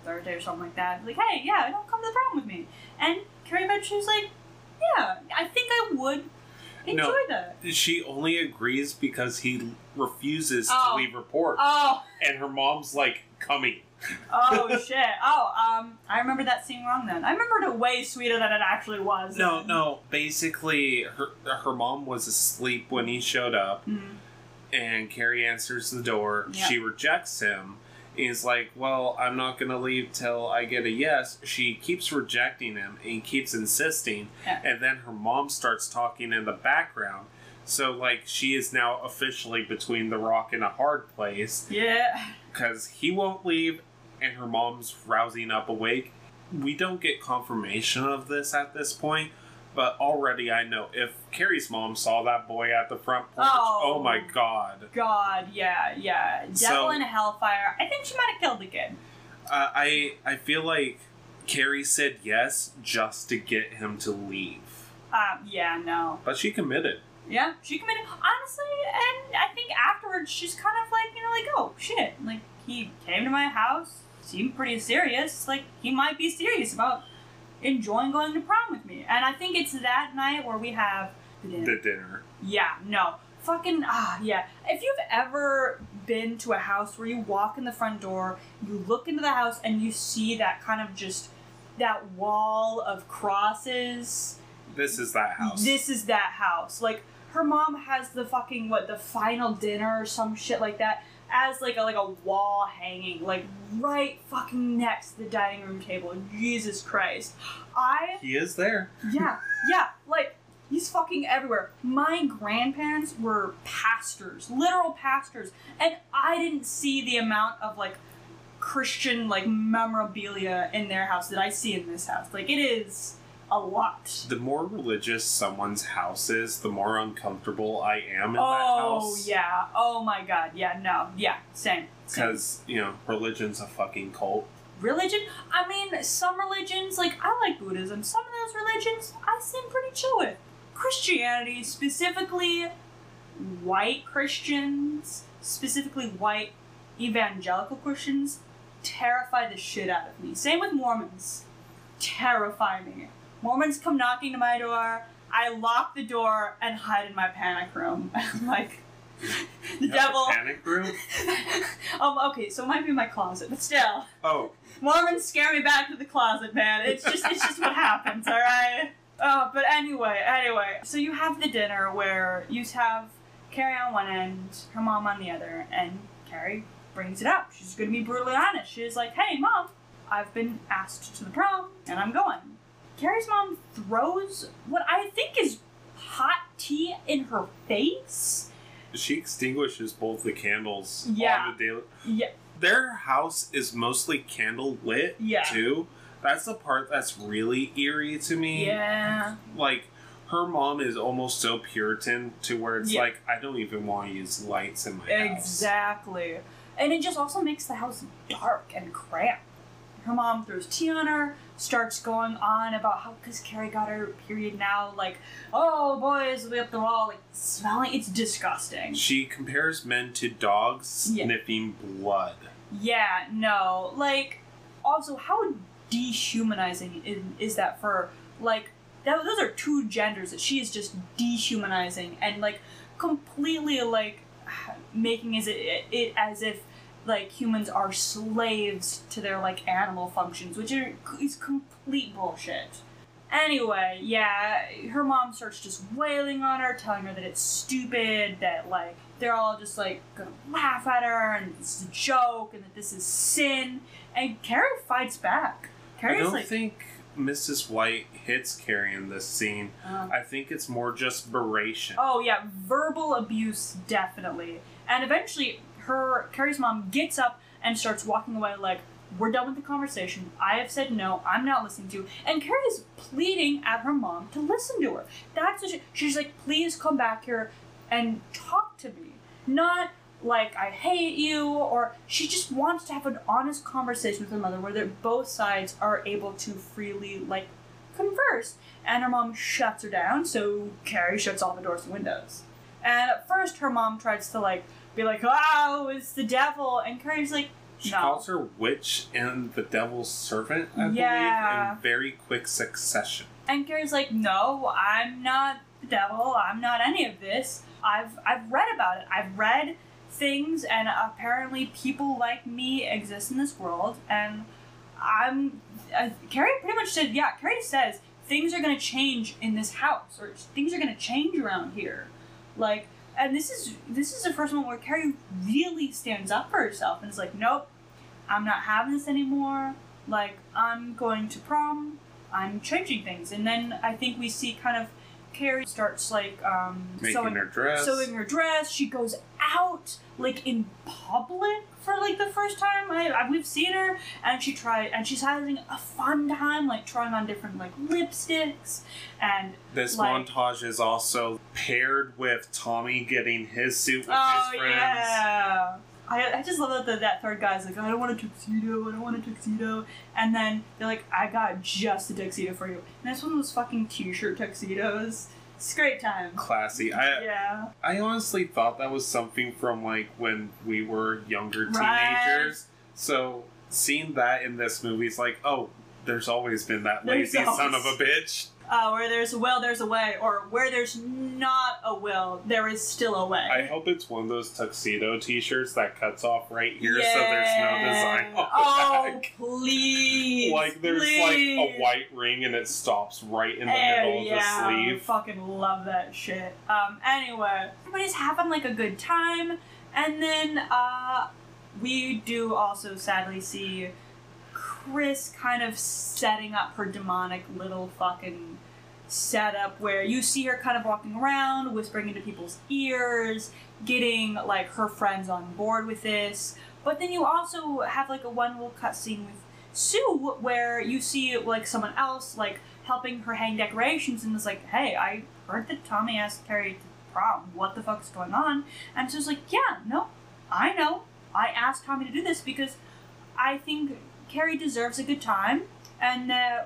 Thursday or something like that. Like, hey, yeah, don't come to the prom with me. And Carrie eventually was like, yeah, I think I would enjoy No. that. She only agrees because he refuses Oh. to leave report. Oh, and her mom's like, coming. oh shit. Oh, um, I remember that scene wrong then. I remembered it way sweeter than it actually was. No, no. Basically, her her mom was asleep when he showed up, Mhm. and Carrie answers the door. Yeah. She rejects him. He's like, "Well, I'm not gonna leave till I get a yes." She keeps rejecting him and keeps insisting, Yeah. and then her mom starts talking in the background. So, like, she is now officially between the rock and a hard place Yeah. because he won't leave, and her mom's rousing up awake. We don't get confirmation of this at this point, but already I know if Carrie's mom saw that boy at the front porch, Oh. oh, my god. God, yeah, yeah. Devil So- in Hellfire. I think she might have killed the kid. Uh, I I feel like Carrie said yes just to get him to leave, Um, yeah, no. but she committed. Yeah, she committed. Honestly, and I think afterwards she's kind of like, you know, like, oh shit, like he came to my house, seemed pretty serious. Like he might be serious about enjoying going to prom with me. And I think it's that night where we have the dinner. The dinner. Yeah, no. Fucking ah, yeah. If you've ever been to a house where you walk in the front door, you look into the house and you see that kind of just that wall of crosses. This is that house. This is that house. Like her mom has the fucking what the final dinner or some shit like that as like a like a wall hanging like right fucking next to the dining room table. Jesus Christ. I he is there. yeah, yeah, like he's fucking everywhere. My grandparents were pastors, literal pastors, and I didn't see the amount of like Christian like memorabilia in their house that I see in this house. Like it is a lot. The more religious someone's house is, the more uncomfortable I am in that Oh yeah. Oh my god. Yeah. No. Yeah. Same. Because, you know, religion's a fucking cult. Religion. I mean, some religions like I like Buddhism. Some of those religions I seem pretty chill with. Christianity, specifically white Christians, specifically white evangelical Christians, terrify the shit out of me. Same with Mormons. Terrify me. Mormons come knocking to my door. I lock the door and hide in my panic room. I'm like, the You devil. Panic room? um, okay, so it might be my closet, but still. Oh, Mormons scare me back to the closet, man. It's just it's just what happens, alright? Oh, but anyway, anyway. So you have the dinner where you have Carrie on one end, her mom on the other, and Carrie brings it up. She's gonna be brutally honest. She's like, Hey mom, I've been asked to the prom and I'm going. Carrie's mom throws what I think is hot tea in her face. she extinguishes both the candles Yeah. on the daily. Yeah. Their house is mostly candle lit, Yeah. too. That's the part that's really eerie to me. Yeah. Like, her mom is almost so Puritan to where it's Yeah. like, I don't even want to use lights in my house. Exactly. And it just also makes the house dark and cramped. Her mom throws tea on her, starts going on about how, because Carrie got her period now, like, oh, boys will be up the wall, like, smelling. It's disgusting. She compares men to dogs Yeah. sniffing blood. Yeah, no. Like, also, how dehumanizing is, is that for, like, that, those are two genders that she is just dehumanizing and, like, completely, like, making as it, it as if, like, humans are slaves to their, like, animal functions, which are, is complete bullshit. Anyway, yeah, her mom starts just wailing on her, telling her that it's stupid, that, like, they're all just, like, gonna laugh at her, and this is a joke, and that this is sin. And Carrie fights back. I don't like, think Mrs. White hits Carrie in this scene. um, I think it's more just beration. Oh yeah, verbal abuse definitely. And eventually, her Carrie's mom gets up and starts walking away like, we're done with the conversation. I have said no. I'm not listening to you. And Carrie's pleading at her mom to listen to her. That's what she, she's like, please come back here and talk to me. Not like I hate you, or she just wants to have an honest conversation with her mother where both sides are able to freely like converse. And her mom shuts her down, so Carrie shuts all the doors and windows. And at first, her mom tries to like be like, "Oh, it's the devil," and Carrie's like, She No. calls her witch and the devil's servant, I Yeah. believe, in very quick succession. And Carrie's like, "No, I'm not the devil. I'm not any of this. I've I've read about it. I've read things, and apparently people like me exist in this world. And I'm." Uh, Carrie pretty much said, "Yeah." Carrie says things are gonna change in this house, or things are gonna change around here, like. And this is this is the first one where Carrie really stands up for herself and is like, "Nope, I'm not having this anymore. Like, I'm going to prom. I'm changing things. And then I think we see kind of Carrie starts like um, Making sewing, her dress. sewing her dress. She goes out like in public for like the first time. I, I we've seen her, and she tried, and she's having a fun time, like trying on different like lipsticks, and This like- montage is also paired with Tommy getting his suit with oh his friends. yeah. I, I just love that the, that third guy's like, I don't want a tuxedo, I don't want a tuxedo. And then they're like, I got just a tuxedo for you. And it's one of those fucking t shirt tuxedos. It's great time. Classy. I Yeah. I honestly thought that was something from like when we were younger teenagers. Right. So seeing that in this movie is like, oh, there's always been that lazy son of a bitch. Uh, where there's a will, there's a way. Or where there's not a will, there is still a way. I hope it's one of those tuxedo T-shirts that cuts off right here, so there's no design on the Oh, back. please. Like there's please. like a white ring and it stops right in the middle of yeah, the sleeve. I fucking love that shit. Um, anyway, everybody's having like a good time, and then uh, we do also sadly see Chris kind of setting up her demonic little fucking setup where you see her kind of walking around, whispering into people's ears, getting like her friends on board with this. But then you also have like a one little cutscene with Sue where you see like someone else like helping her hang decorations and is like, hey, I heard that Tommy asked Carrie to prom. What the fuck's going on? And Sue's like, yeah, no, I know. I asked Tommy to do this because I think Carrie deserves a good time, and uh,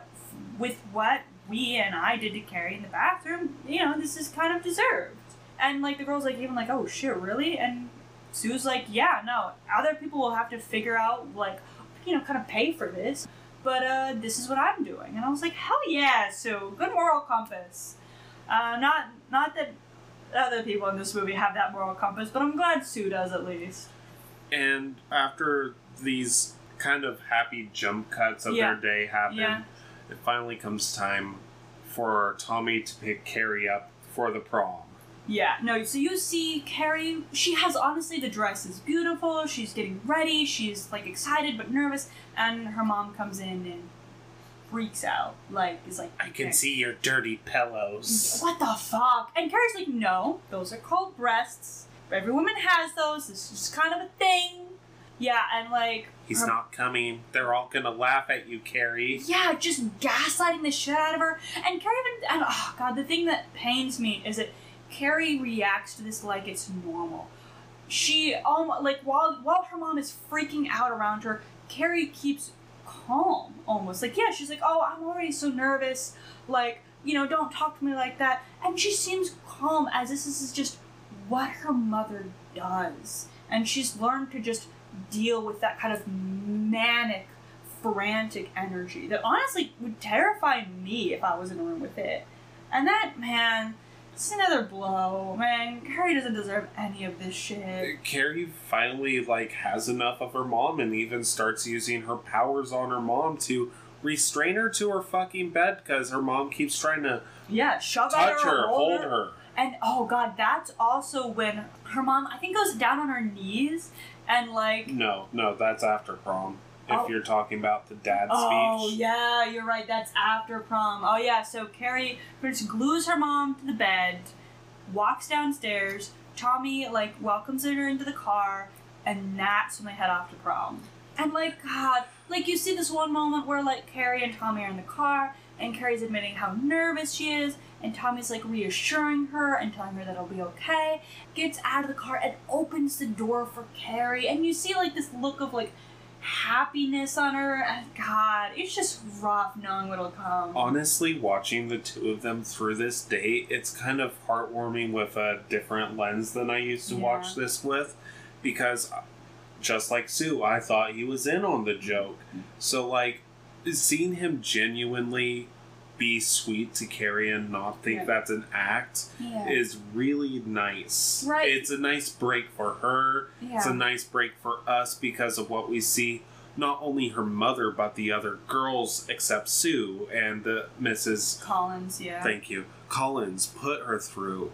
with what we and I did to Carrie in the bathroom, you know, this is kind of deserved. And like the girl's like even like, oh shit, really? And Sue's like, yeah, no, other people will have to figure out like, you know, kind of pay for this, but uh, this is what I'm doing. And I was like, hell yeah, Sue, good moral compass. Uh, not not that other people in this movie have that moral compass, but I'm glad Sue does at least. And after these kind of happy jump cuts of Yeah. their day happen, Yeah. it finally comes time for Tommy to pick Carrie up for the prom. Yeah, no, so you see Carrie, she has honestly the dress is beautiful, she's getting ready, she's like excited but nervous, and her mom comes in and freaks out. Like, is like, I can "Okay, see your dirty pillows. What the fuck? And Carrie's like, no, those are called breasts. Every woman has those, this is kind of a thing. Yeah, and like, He's her- not coming. They're all gonna laugh at you, Carrie. Yeah, just gaslighting the shit out of her. And Carrie even, and oh god, the thing that pains me is that Carrie reacts to this like it's normal. She, um, like while while her mom is freaking out around her, Carrie keeps calm, almost like yeah, she's like, oh, I'm already so nervous, like you know, don't talk to me like that. And she seems calm as this is just what her mother does, and she's learned to just deal with that kind of manic frantic energy that honestly would terrify me if I was in a room with it. And that, man, it's another blow. Man, Carrie doesn't deserve any of this shit. Uh, Carrie finally like has enough of her mom and even starts using her powers on her mom to restrain her to her fucking bed because her mom keeps trying to Yeah, shove touch her, her, hold her. And oh god, that's also when her mom, I think, goes down on her knees and like. No, no, that's after prom. If Oh. you're talking about the dad speech. Oh speech. yeah, you're right. That's after prom. Oh yeah, so Carrie much glues her mom to the bed, walks downstairs. Tommy like welcomes her into the car, and that's when they head off to prom. And like God, like you see this one moment where like Carrie and Tommy are in the car, and Carrie's admitting how nervous she is, and Tommy's like reassuring her and telling her that it'll be okay. Gets out of the car and opens the door for Carrie, and you see like this look of like happiness on her. And God, it's just rough knowing what'll come. Honestly, watching the two of them through this date, it's kind of heartwarming with a different lens than I used to Yeah. watch this with, because uh, just like Sue, I thought he was in on the joke. So like, seeing him genuinely be sweet to Carrie and not think Yeah. that's an act yeah. is really nice. Right. It's a nice break for her. Yeah. It's a nice break for us because of what we see. Not only her mother, but the other girls, except Sue and the Mrs. Collins, yeah. Thank you, Collins, put her through.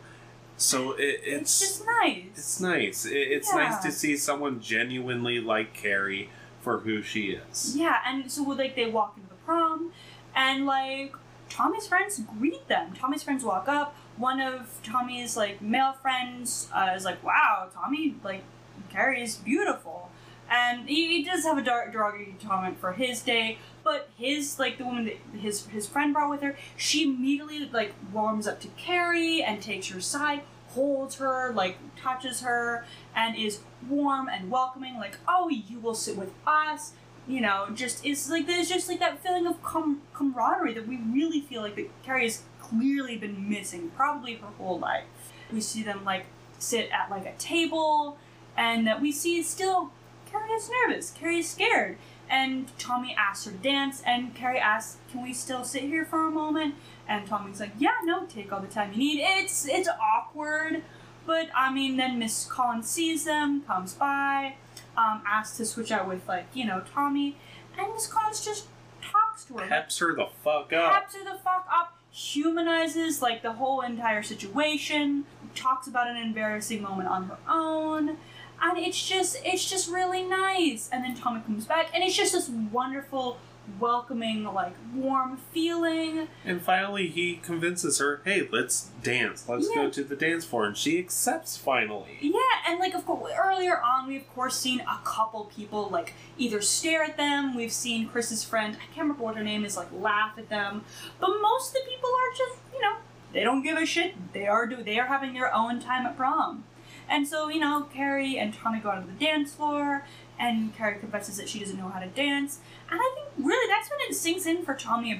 So it, it's it's just nice. it's nice. It, it's nice to see someone genuinely like Carrie for who she is. Yeah, and so like they walk into the prom, and like Tommy's friends greet them. Tommy's friends walk up. One of Tommy's like male friends uh, is like, "Wow, Tommy like Carrie's beautiful," and he, he does have a dar- derogatory comment for his day. But his like the woman that his his friend brought with her, she immediately like warms up to Carrie and takes her side, holds her, like touches her, and is warm and welcoming. Like, oh, you will sit with us you know, just it's like there's just like that feeling of com- camaraderie that we really feel like that Carrie has clearly been missing, probably her whole life. We see them like sit at like a table, and that we see still Carrie is nervous, Carrie is scared, and Tommy asks her to dance, and Carrie asks, "Can we still sit here for a moment?" And Tommy's like, "Yeah, no, take all the time you need." It's it's awkward, but I mean, then Miss Collins sees them, comes by um, asked to switch out with like you know Tommy, and Miss Collins just talks to her, Peps her the fuck up. peps her the fuck up, humanizes like the whole entire situation, talks about an embarrassing moment on her own, and it's just it's just really nice. And then Tommy comes back, and it's just this wonderful, welcoming, like warm feeling. And finally, he convinces her, "Hey, let's dance. Let's Yeah. go to the dance floor." And she accepts finally. Yeah, and like of course earlier on we've of course seen a couple people like either stare at them, we've seen Chris's friend, I can't remember what her name is, like laugh at them. But most of the people are just, you know, they don't give a shit. They are do they are having their own time at prom. And so, you know, Carrie and Tommy go onto the dance floor and Carrie confesses that she doesn't know how to dance. And I think really that's when it sinks in for Tommy of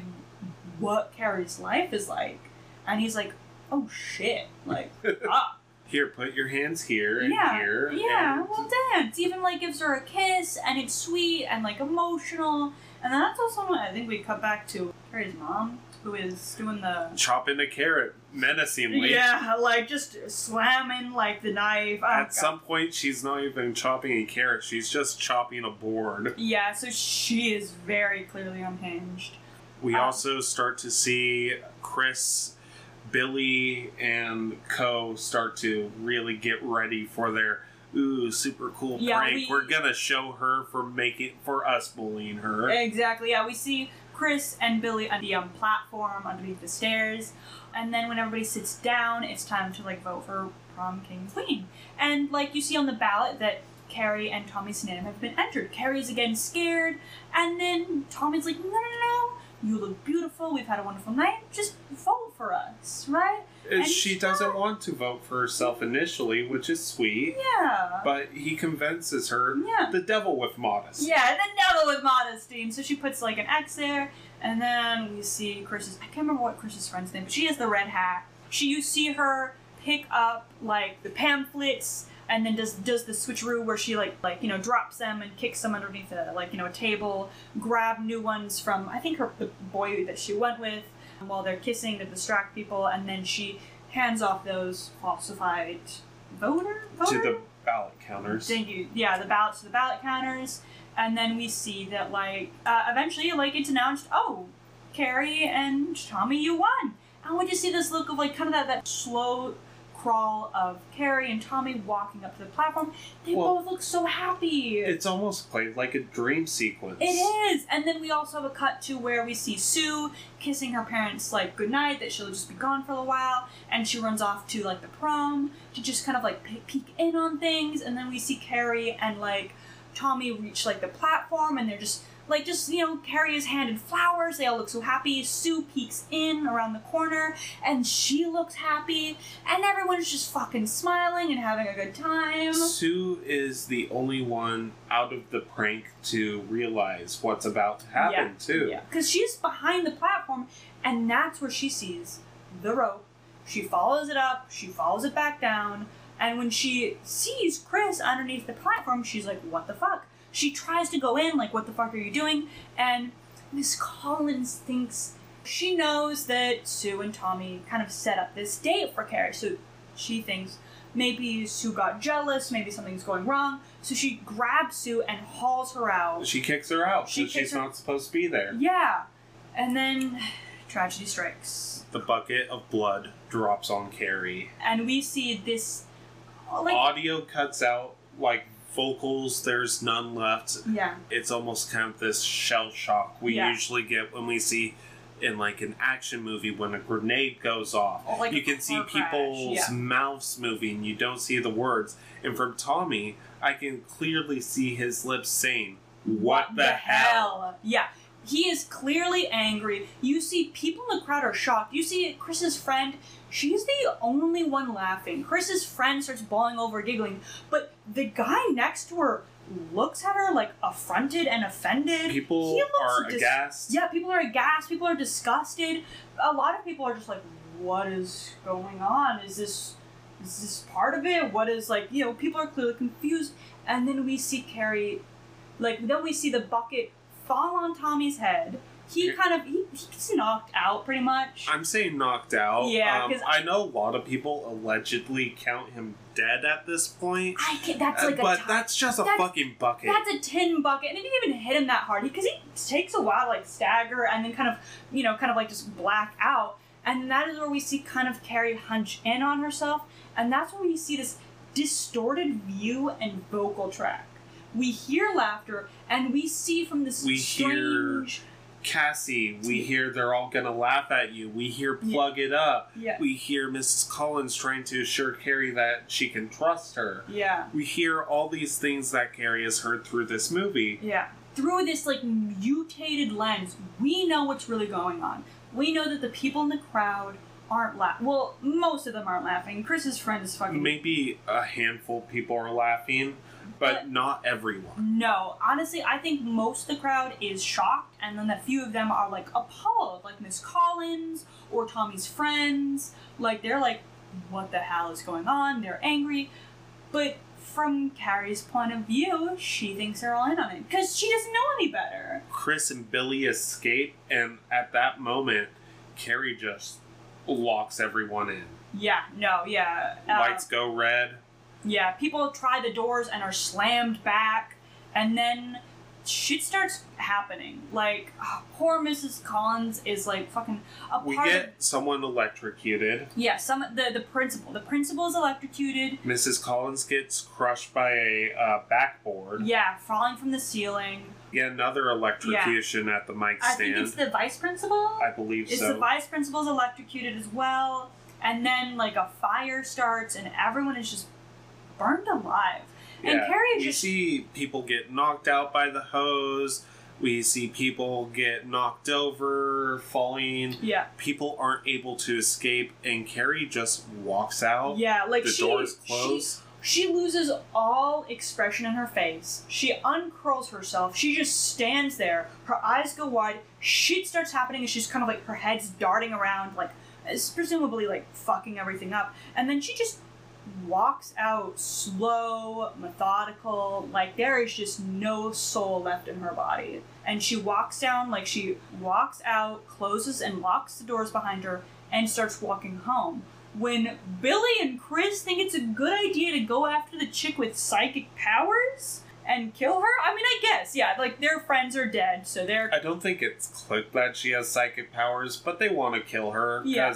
what Carrie's life is like. And he's like, Oh shit. Like ah Here, put your hands here and yeah, here. Yeah, and- well, dance. Even like gives her a kiss, and it's sweet and like emotional. And that's also when I think we cut back to Carrie's mom, who is doing the chopping a carrot menacingly. yeah, like just slamming like the knife. Oh, At God. some point, she's not even chopping a carrot; she's just chopping a board. yeah, so she is very clearly unhinged. We Um, also start to see Chris, Billy, and Co. start to really get ready for their ooh super cool Yeah, prank. we- We're gonna show her for making for us bullying her. Exactly. Yeah, we see Chris and Billy on the um, platform underneath the stairs, and then when everybody sits down, it's time to like vote for prom king queen. And like you see on the ballot that Carrie and Tommy name have been entered. Carrie's again scared, and then Tommy's like, no, no, no, you look beautiful. We've had a wonderful night. Just vote for us, right? And and she doesn't want to vote for herself initially, which is sweet. Yeah. But he convinces her. Yeah. The devil with modesty. Yeah, then devil with modesty. And so she puts like an X there, and then we see Chris's. I can't remember what Chris's friend's name, but she has the red hat. She you see her pick up like the pamphlets, and then does does the switcheroo where she like like you know drops them and kicks them underneath a like you know a table, grab new ones from I think her the boy that she went with while they're kissing to distract people, and then she hands off those falsified voter To the ballot counters. Thank you. Yeah, the ballots to the ballot counters, and then we see that like uh, eventually like it's announced. Oh, Carrie and Tommy, you won. And we just see this look of like kind of that that slow crawl of Carrie and Tommy walking up to the platform. They Well, both look so happy. It's almost quite like a dream sequence. It is, and then we also have a cut to where we see Sue kissing her parents like goodnight, that she'll just be gone for a while, and she runs off to like the prom to just kind of like pe- peek in on things, and then we see Carrie and like Tommy reach like the platform and they're just like just you know Carrie is handed flowers. They all look so happy. Sue peeks in around the corner and she looks happy, and everyone's just fucking smiling and having a good time. Sue is the only one out of the prank to realize what's about to happen too. Yeah, because she's behind the platform, and that's where she sees the rope. She follows it up. She follows it back down. And when she sees Chris underneath the platform, she's like, "What the fuck?" She tries to go in, like, "What the fuck are you doing?" And Miss Collins thinks she knows that Sue and Tommy kind of set up this date for Carrie. So she thinks maybe Sue got jealous, maybe something's going wrong. So she grabs Sue and hauls her out. She kicks her out She she's her- not supposed to be there. Yeah. And then tragedy strikes. The bucket of blood drops on Carrie. And we see this like Audio cuts out like vocals, there's none left. yeah. It's almost kind of this shell shock we Yeah. usually get when we see in like an action movie when a grenade goes off. Or like you can see people's yeah. mouths moving, you don't see the words. And from Tommy, I can clearly see his lips saying, What, the, hell? Yeah. He is clearly angry. You see people in the crowd are shocked. You see Chris's friend, she's the only one laughing. Chris's friend starts bawling over, giggling, but the guy next to her looks at her like affronted and offended. People are dis- aghast. Yeah, people are aghast. People are disgusted. A lot of people are just like, "What is going on? Is this is this part of it? What is like?" You know, people are clearly confused. And then we see Carrie, like then we see the bucket fall on Tommy's head. He kind of he, gets knocked out pretty much. I'm saying knocked out. Yeah, Um, 'cause- I know a lot of people allegedly count him dead at this point. I can That's Uh, like a but ti- that's just a that's- fucking bucket. That's a tin bucket, and it didn't even hit him that hard because he takes a while to like stagger and then kind of, you know, kind of like just black out. And that is where we see kind of Carrie hunch in on herself, and that's where we see this distorted view and vocal track. We hear laughter, and we see from this We hear- strange. Cassie, we hear they're all gonna laugh at you. We hear plug it up. Yeah. We hear Mrs. Collins trying to assure Carrie that she can trust her. Yeah. We hear all these things that Carrie has heard through this movie. Yeah. Through this like mutated lens, we know what's really going on. We know that the people in the crowd aren't laughing. Well, most of them aren't laughing. Chris's friend is fucking. Maybe a handful of people are laughing, but, not everyone. No, honestly, I think most of the crowd is shocked, and then a few of them are like appalled, like Miss Collins or Tommy's friends. Like they're like, "What the hell is going on?" They're angry, but from Carrie's point of view, she thinks they're all in on it because she doesn't know any better. Chris and Billy escape, and at that moment, Carrie just locks everyone in. Yeah, no, yeah. uh, Lights go red. Yeah, people try the doors and are slammed back, and then shit starts happening. Like, ah, poor Mrs. Collins is like fucking a We get of. someone electrocuted. Yeah, some the the principal. The principal is electrocuted. Mrs. Collins gets crushed by a uh, backboard. Yeah, falling from the ceiling. Yeah, another electrocution at the mic stand. I think it's the vice principal. I believe Is so. the vice principal's electrocuted as well? And then like a fire starts, and everyone is just burned alive. And Carrie we just see people get knocked out by the hose. We see people get knocked over, falling. yeah, People aren't able to escape, and Carrie just walks out. yeah. Like the she, doors close. She loses all expression in her face. She uncurls herself. She just stands there. Her eyes go wide. Shit starts happening, and she's kind of like her head's darting around, like it's presumably like fucking everything up. And then she just walks out slow, methodical, like there is just no soul left in her body. And she walks down, like she walks out, closes and locks the doors behind her, and starts walking home when Billy and Chris think it's a good idea to go after the chick with psychic powers and kill her? I mean, I guess, yeah, like their friends are dead, so they're. I don't think it's clicked that she has psychic powers, but they want to kill her Yeah.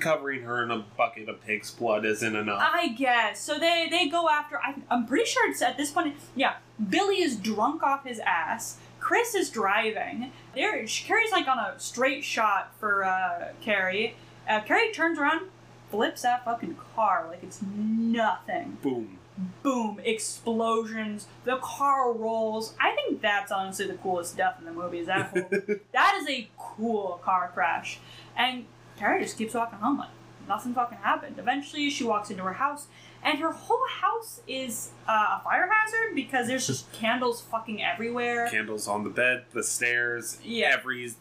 Covering her in a bucket of pig's blood isn't enough. I guess. So they, they go after. I, I'm pretty sure it's at this point. Yeah, Billy is drunk off his ass. Chris is driving. There, Carrie's like on a straight shot for uh, Carrie. Uh, Carrie turns around, flips that fucking car like it's nothing. Boom. boom, explosions, the car rolls. I think that's honestly the coolest death in the movie. Is that whole, that is a cool car crash, and Carrie just keeps walking home like nothing fucking happened. Eventually, she walks into her house, and her whole house is uh, a fire hazard because there's just candles fucking everywhere. Candles on the bed, the stairs, Yeah. every inch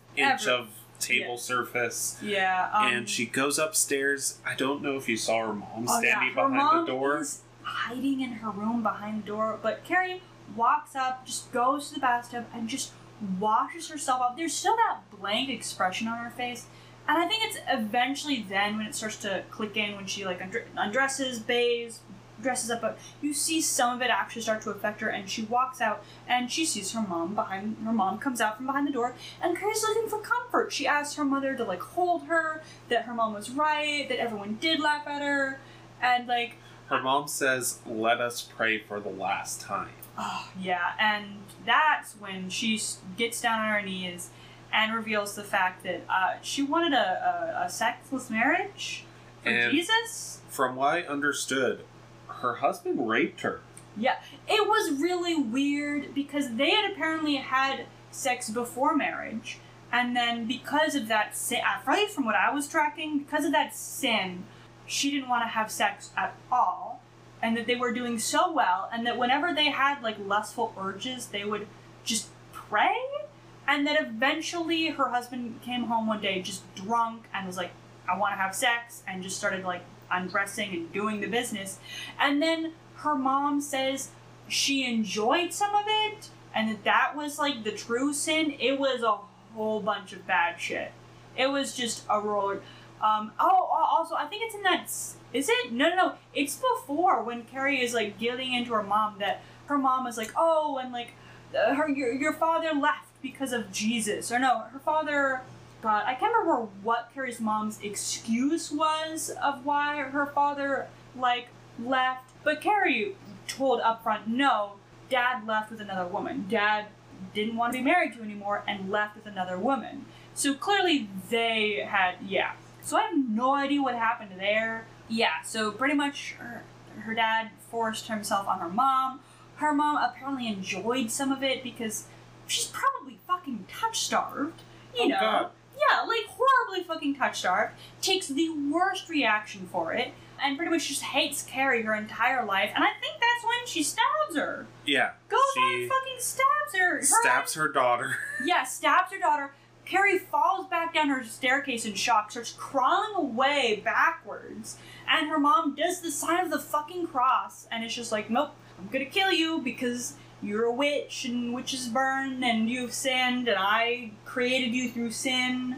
Every- of table yeah. surface. Yeah, um, and she goes upstairs. I don't know if you saw her mom oh, standing yeah, her behind mom the door. is hiding in her room behind the door, but Carrie walks up, just goes to the bathtub, and just washes herself off. There's still that blank expression on her face. And I think it's eventually then when it starts to click in when she like undre- undresses, bathes, dresses up, but you see some of it actually start to affect her, and she walks out and she sees her mom behind. Her mom comes out from behind the door, and Carrie's looking for comfort. She asks her mother to like hold her, that her mom was right, that everyone did laugh at her, and like Her mom says, "Let us pray for the last time." Oh, yeah, and that's when she gets down on her knees and reveals the fact that uh, she wanted a, a, a sexless marriage for And- Jesus. From what I understood, her husband raped her. Yeah, it was really weird because they had apparently had sex before marriage, and then because of that sin, at least from what I was tracking, because of that sin, she didn't want to have sex at all, and that they were doing so well, and that whenever they had like lustful urges, they would just pray, and then eventually her husband came home one day just drunk and was like, "I want to have sex," and just started like undressing and doing the business, and then her mom says she enjoyed some of it and that that was like the true sin. It was a whole bunch of bad shit. It was just a roller um oh also i think it's in that. Is is it? No no no. It's before when carrie is like getting into her mom that her mom is like oh and like uh, her your, your father left because of jesus or no her father God, I can't remember what Carrie's mom's excuse was of why her father like left, but Carrie told up front, no, dad left with another woman. Dad didn't want to be married to anymore and left with another woman. So clearly they had, yeah. So I have no idea what happened there. Yeah, so pretty much her, her dad forced himself on her mom. Her mom apparently enjoyed some of it because she's probably fucking touch starved. You Oh, know. God. Yeah, like horribly fucking touch starved. Takes the worst reaction for it, and pretty much just hates Carrie her entire life. And I think that's when she stabs her. Yeah, Goes she and fucking stabs her. Her- stabs her daughter. Yeah, stabs her daughter. Carrie falls back down her staircase in shock, starts crawling away backwards, and her mom does the sign of the fucking cross, and it's just like, nope, I'm gonna kill you because you're a witch and witches burn and you've sinned and I created you through sin.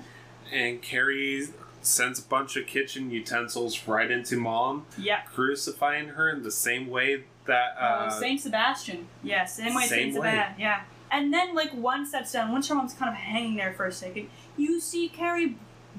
And Carrie sends a bunch of kitchen utensils right into mom, Yeah. crucifying her in the same way that Uh, uh, Saint Sebastian. Yeah, same way same Saint way. Sebastian. Yeah. And then, like, once that's done, once her mom's kind of hanging there for a second, you see Carrie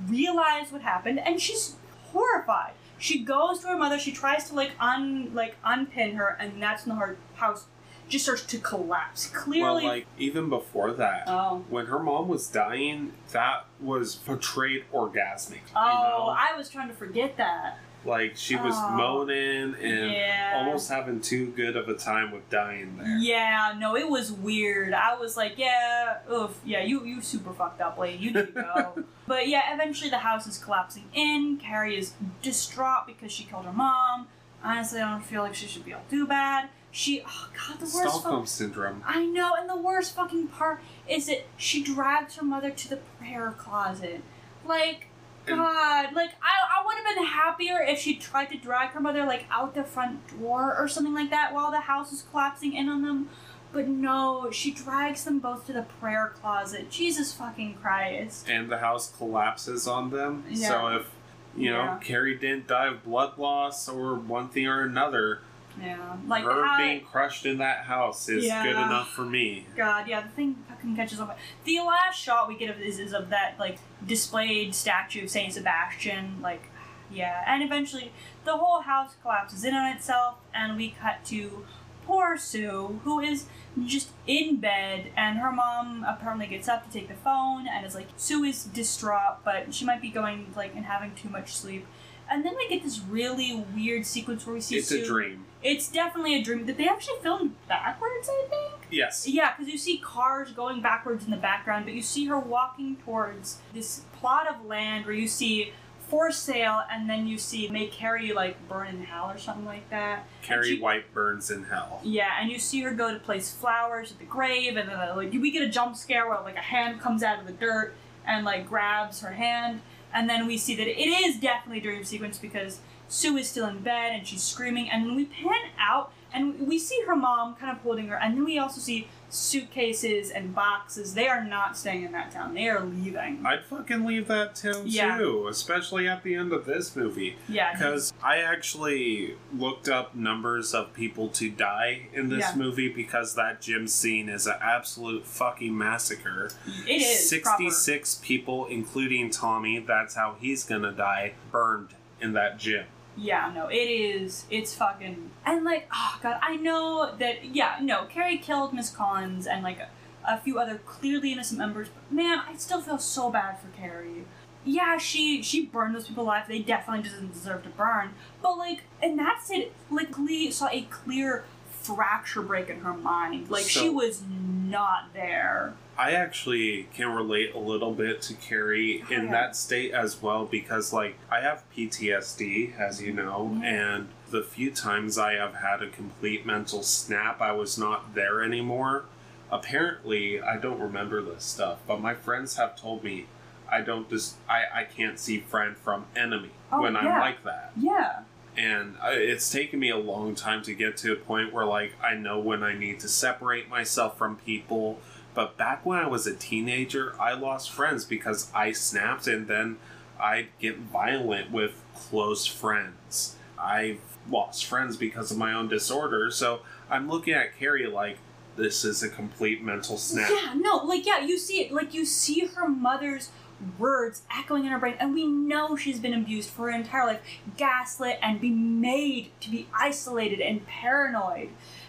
realize what happened, and she's horrified. She goes to her mother, she tries to, like, un like unpin her, and that's when her house just starts to collapse. well, Clearly. like even before that, oh. when her mom was dying, that was portrayed orgasmic. Oh, you know? I was trying to forget that. like she was Oh. moaning and Yeah. almost having too good of a time with dying there. Yeah, no, it was weird. I was like, yeah, oof, yeah, you you super fucked up, lady. You need to go. but yeah, eventually the house is collapsing in. Carrie is distraught because she killed her mom. Honestly, I don't feel like she should be able to do bad. She, oh god, the worst. Stockholm Fuck, syndrome. I know, and the worst fucking part is that she drags her mother to the prayer closet. Like, And- God, like I, I would have been happier if she tried to drag her mother like out the front door or something like that while the house is collapsing in on them. But no, she drags them both to the prayer closet. Jesus fucking Christ. And the house collapses on them. Yeah. So if you know Yeah. Carrie didn't die of blood loss or one thing or another, Yeah, like her how- being crushed in that house is Yeah. good enough for me. God, yeah, the thing fucking catches on. The last shot we get of this is of that like displayed statue of Saint Sebastian, like yeah, and eventually the whole house collapses in on itself, and we cut to poor Sue, who is just in bed, and her mom apparently gets up to take the phone and is like, Sue is distraught, but she might be going like and having too much sleep. And then we get this really weird sequence where we see It's Sue. a dream. It's definitely a dream that they actually filmed backwards, I think. Yes. Yeah, because you see cars going backwards in the background, but you see her walking towards this plot of land where you see for sale, and then you see may Carrie like burn in hell or something like that. Carrie she- White burns in hell. Yeah, and you see her go to place flowers at the grave, and then like we get a jump scare where like a hand comes out of the dirt and like grabs her hand, and then we see that it is definitely a dream sequence because Sue is still in bed and she's screaming, and we pan out and we see her mom kind of holding her, and then we also see suitcases and boxes. They are not staying in that town; they are leaving. I'd fucking leave that town Yeah. too, especially at the end of this movie. Yeah, Because I actually looked up numbers of people to die in this Yeah. movie because that gym scene is an absolute fucking massacre. it is proper. 66 people, including Tommy, that's how he's gonna die, burned in that gym. Yeah, no, it is. It's fucking. And, like, oh, God, I know that, yeah, no, Carrie killed Miss Collins and, like, a, a few other clearly innocent members, but man, I still feel so bad for Carrie. Yeah, she she burned those people alive. They definitely doesn't deserve to burn. But like, and that's it. Like, Lee saw a clear fracture break in her mind. Like, she was not there. I actually can relate a little bit to Carrie in that state as well because, like, I have PTSD, as you know, Yeah. and the few times I have had a complete mental snap, I was not there anymore. Apparently, I don't remember this stuff, but my friends have told me I don't just I, I can't see friend from enemy Oh, when I'm like that. Yeah. and I- it's taken me a long time to get to a point where like i know when i need to separate myself from people but back when i was a teenager i lost friends because i snapped and then i'd get violent with close friends i've lost friends because of my own disorder so i'm looking at carrie like this is a complete mental snap Yeah, no, like yeah, you see it, like you see her mother's words echoing in her brain, and we know she's been abused for her entire life, gaslit, and be made to be isolated and paranoid.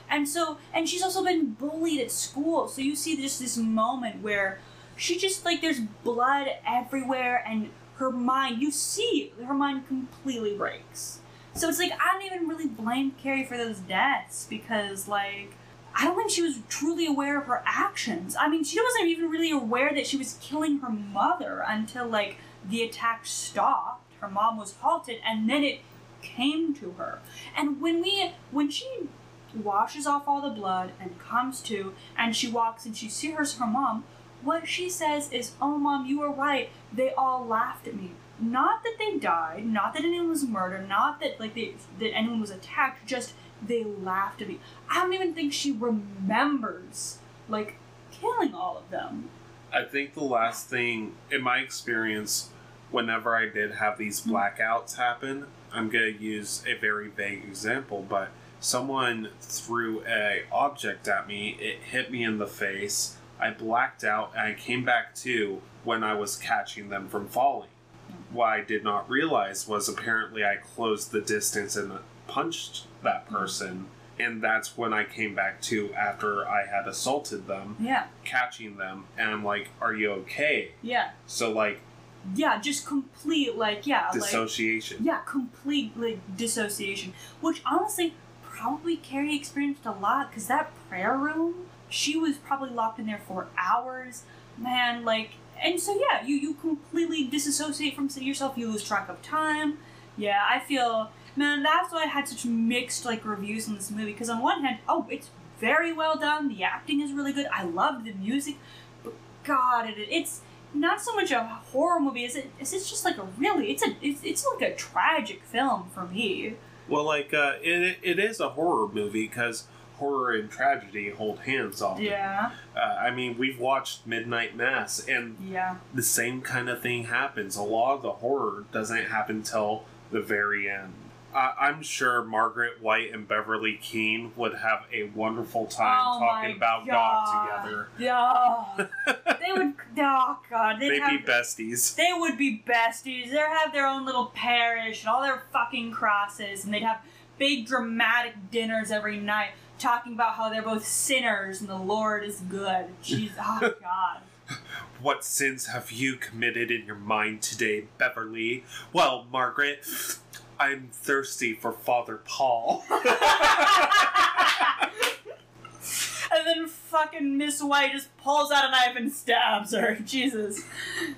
And so, and she's also been bullied at school. So you see just this moment where she just like there's blood everywhere, and her mind, you see her mind completely breaks. So it's like I don't even really blame Carrie for those deaths because like I don't think she was truly aware of her actions. I mean, she wasn't even really aware that she was killing her mother until like the attack stopped. Her mom was halted, and then it came to her. And when we, when she washes off all the blood and comes to, and she walks and she sees her mom, what she says is, "Oh, mom, you were right. They all laughed at me." Not that they died, not that anyone was murdered, not that like they, that anyone was attacked. Just they laughed at me. I don't even think she remembers like killing all of them. I think the last thing, in my experience, whenever I did have these mm-hmm. blackouts happen, I'm gonna use a very vague example, but someone threw a object at me. It hit me in the face. I blacked out, and I came back to when I was catching them from falling. What I did not realize was apparently I closed the distance and punched that person, and that's when I came back to after I had assaulted them Yeah, catching them and I'm like, Are you okay? yeah, So like yeah. Just complete like yeah, like dissociation. yeah, complete like dissociation. Which honestly, probably Carrie experienced a lot because that prayer room, she was probably locked in there for hours. Man, like, and so yeah, you you completely disassociate from yourself. You lose track of time. Yeah, I feel man. That's why I had such mixed like reviews on this movie because on one hand, oh, it's very well done. The acting is really good. I love the music, but God, it, it's not so much a horror movie. Is it? Is it's just like a really? It's a. It's, it's like a tragic film for me. Well, like uh, it it is a horror movie because horror and tragedy hold hands often. Yeah. Uh, I mean, we've watched Midnight Mass, and Yeah. the same kind of thing happens. A lot of the horror doesn't happen till the very end. I I'm sure Margaret White and Beverly Keane would have a wonderful time Oh talking about God, together. Yeah. they would. Oh God. They'd They'd have, be besties. They would be besties. They'd have their own little parish and all their fucking crosses, and they'd have big dramatic dinners every night, talking about how they're both sinners and the Lord is good. Jeez. Oh God. What sins have you committed in your mind today, Beverly? Well, Margaret, I'm thirsty for Father Paul. and then fucking Miss White just pulls out a knife and stabs her. Jesus.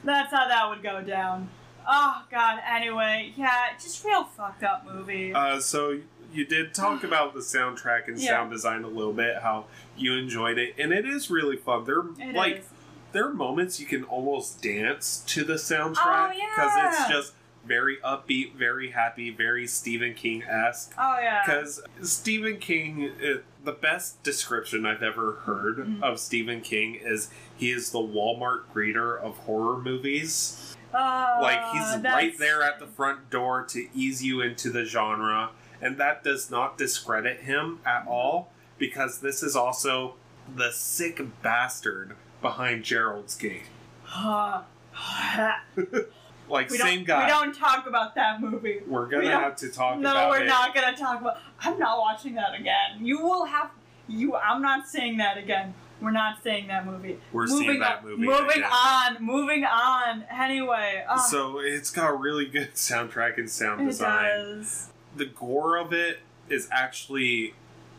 That's how that would go down. Oh, God. Anyway, yeah, just real fucked up movie. uh, so you did talk about the soundtrack and Yeah. sound design a little bit, how you enjoyed it, and it is really fun. There, It like, is. there are moments you can almost dance to the soundtrack Oh, it's just very upbeat, very happy, very Stephen King esque. Oh, yeah. Because Stephen King, uh, the best description I've ever heard Mhm. of Stephen King is he is the Walmart greeter of horror movies. Uh, like he's right there at the front door to ease you into the genre, and that does not discredit him at all because this is also the sick bastard behind Gerald's Game. Like we same guy. We don't talk about that movie. We're gonna don't- have to talk about it. no, we're it. not gonna talk about. I'm not watching that again. You will have. You. I'm not saying that again. We're not saying that movie. We're moving seeing that on, movie. Moving again. on. Moving on. Anyway. Uh, So it's got a really good soundtrack and sound it design. does. The gore of it is actually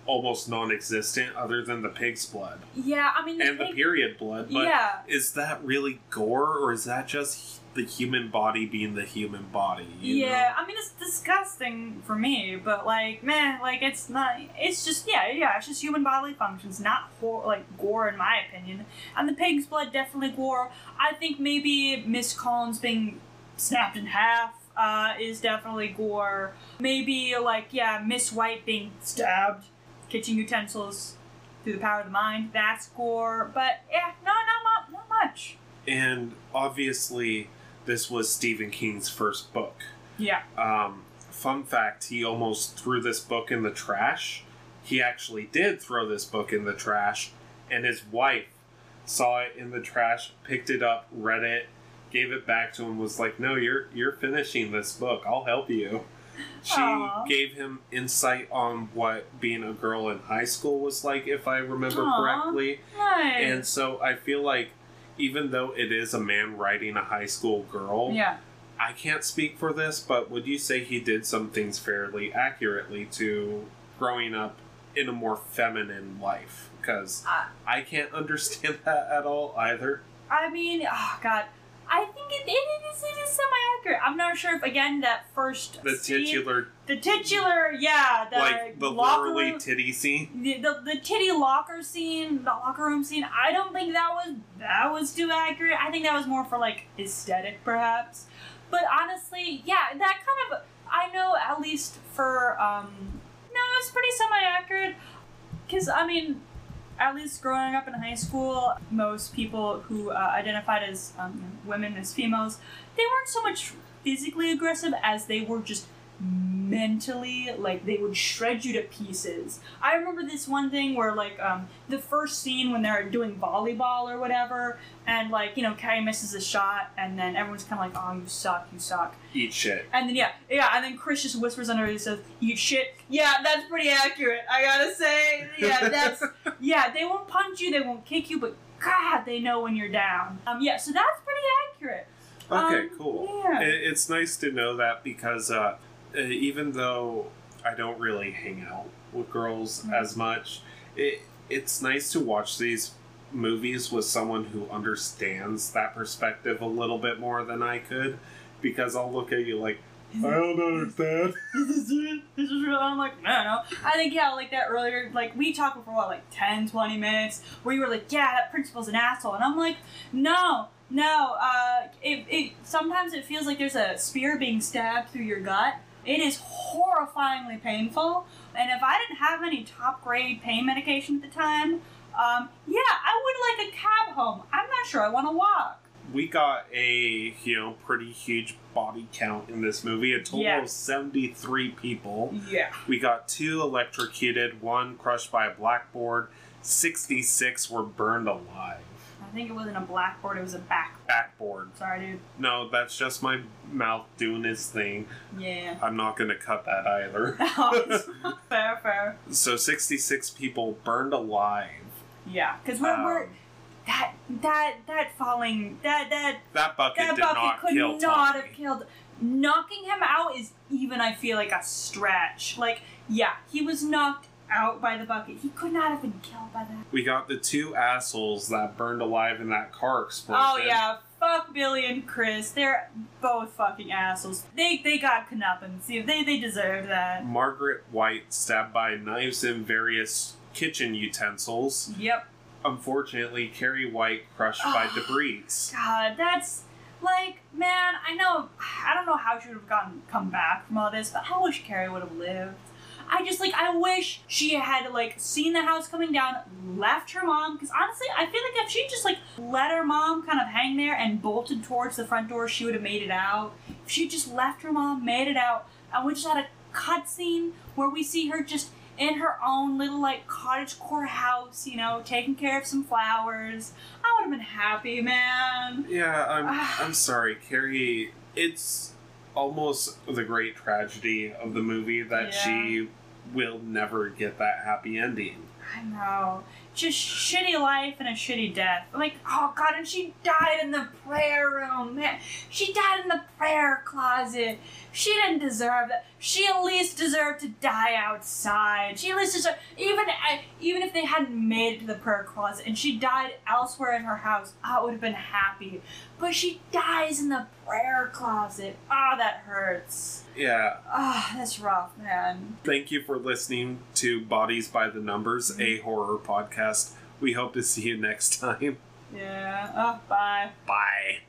almost non-existent, other than the pig's blood Yeah. I mean. and the period blood. But yeah. is that really gore, or is that just the human body being the human body? Yeah, know? I mean it's disgusting for me, but like, man, like it's not. It's just yeah, yeah. It's just human bodily functions, not like gore in my opinion. And the pig's blood definitely gore. I think maybe Miss Collins being snapped in half uh, is definitely gore. Maybe like yeah, Miss White being stabbed, kitchen utensils through the power of the mind. That's gore. But yeah, no, not not much. And obviously, this was Stephen King's first book. Yeah. Um, fun fact: he almost threw this book in the trash. He actually did throw this book in the trash, and his wife saw it in the trash, picked it up, read it, gave it back to him. Was like, "No, you're you're finishing this book. I'll help you." She Aw. gave him insight on what being a girl in high school was like, if I remember Aw. correctly. Nice. And so I feel like, even though it is a man writing a high school girl, yeah. I can't speak for this, but would you say he did some things fairly accurately to growing up in a more feminine life? Because Uh, I can't understand that at all either. I mean, oh god, I think it, it is it is semi accurate. I'm not sure if again that first The scene- titular, the titular, yeah, the like the locker literally room, titty scene. the, the the titty locker scene, the locker room scene. I don't think that was that was too accurate. I think that was more for like aesthetic, perhaps. But honestly, yeah, that kind of I know at least for um no, it's pretty semi accurate. Because I mean, at least growing up in high school, most people who uh, identified as um, women, as females, they weren't so much physically aggressive as they were just mentally like they would shred you to pieces i remember this one thing where like um, the first scene when they're doing volleyball or whatever and like you know carrie misses a shot and then everyone's kind of like oh you suck you suck Eat shit. and then yeah, yeah, and then Chris just whispers under and says, "Eat shit." Yeah, that's pretty accurate. I gotta say, yeah, that's yeah. They won't punch you, they won't kick you, but God, they know when you're down. Um, yeah, so that's pretty accurate. Okay, Um, cool. yeah. It, it's nice to know that because uh, uh, even though I don't really hang out with girls Mhm. as much, it, it's nice to watch these movies with someone who understands that perspective a little bit more than I could. Because I'll look at you like, I don't understand. This is. This is real. I'm like, I don't know. I think yeah, like that earlier. Like we talked for what, like 10, 20 minutes, where you were like, yeah, that principal's an asshole, and I'm like, no. No, uh, it, it sometimes it feels like there's a spear being stabbed through your gut. It is horrifyingly painful, and if I didn't have any top grade pain medication at the time, um, yeah, I would like a cab home. I'm not sure I want to walk. We got a you know pretty huge body count in this movie, a total Yeah. of seventy three people. Yeah. We got two electrocuted, one crushed by a blackboard, 66 were burned alive. I think it wasn't a blackboard; it was a back. Backboard. Sorry, dude. No, that's just my mouth doing its thing. Yeah. I'm not gonna cut that either. fair, fair. so 66 people burned alive. Yeah, because we're, we're Um, that that that falling that that that bucket that did bucket not could kill not Tommy. have killed. knocking him out is even I feel like a stretch. Like, yeah, he was knocked out by the bucket. He could not have been killed by that. We got the two assholes that burned alive in that car explosion. Oh yeah, fuck Billy and Chris. They're both fucking assholes. They they got comeuppance. They they deserve that. Margaret White stabbed by knives and various kitchen utensils. Yep. Unfortunately, Carrie White crushed by oh, debris. God, that's like man. I know. I don't know how she would have gotten come back from all this, but I wish Carrie would have lived. I just like I wish she had like seen the house coming down, left her mom. Because honestly, I feel like if she just like let her mom kind of hang there and bolted towards the front door, she would have made it out. If she just left her mom, made it out, and we just had a cutscene where we see her just in her own little like cottage core house, you know, taking care of some flowers. I would have been happy, man. Yeah, I'm ah. I'm sorry, Carrie. It's almost the great tragedy of the movie that Yeah. she will never get that happy ending. I know. Just shitty life and a shitty death. Like, oh god, and she died in the prayer room. Man, she died in the prayer closet. She didn't deserve that. She at least deserved to die outside. She at least deserved, even even if they hadn't made it to the prayer closet and she died elsewhere in her house, I would have been happy. But she dies in the prayer closet. Ah, that hurts. Yeah, Ah, that's rough, man. thank you for listening to Bodies by the Numbers, a horror podcast. We hope to see you next time. Yeah. Oh, bye. Bye.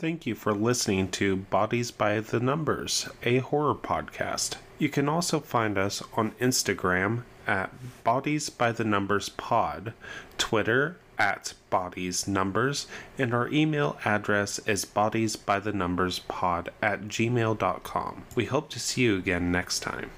Thank you for listening to Bodies by the Numbers, a horror podcast. You can also find us on Instagram at Bodies by the Numbers Pod, Twitter at Bodies Numbers, and our email address is bodiesbythenumberspod at gmail.com. We hope to see you again next time.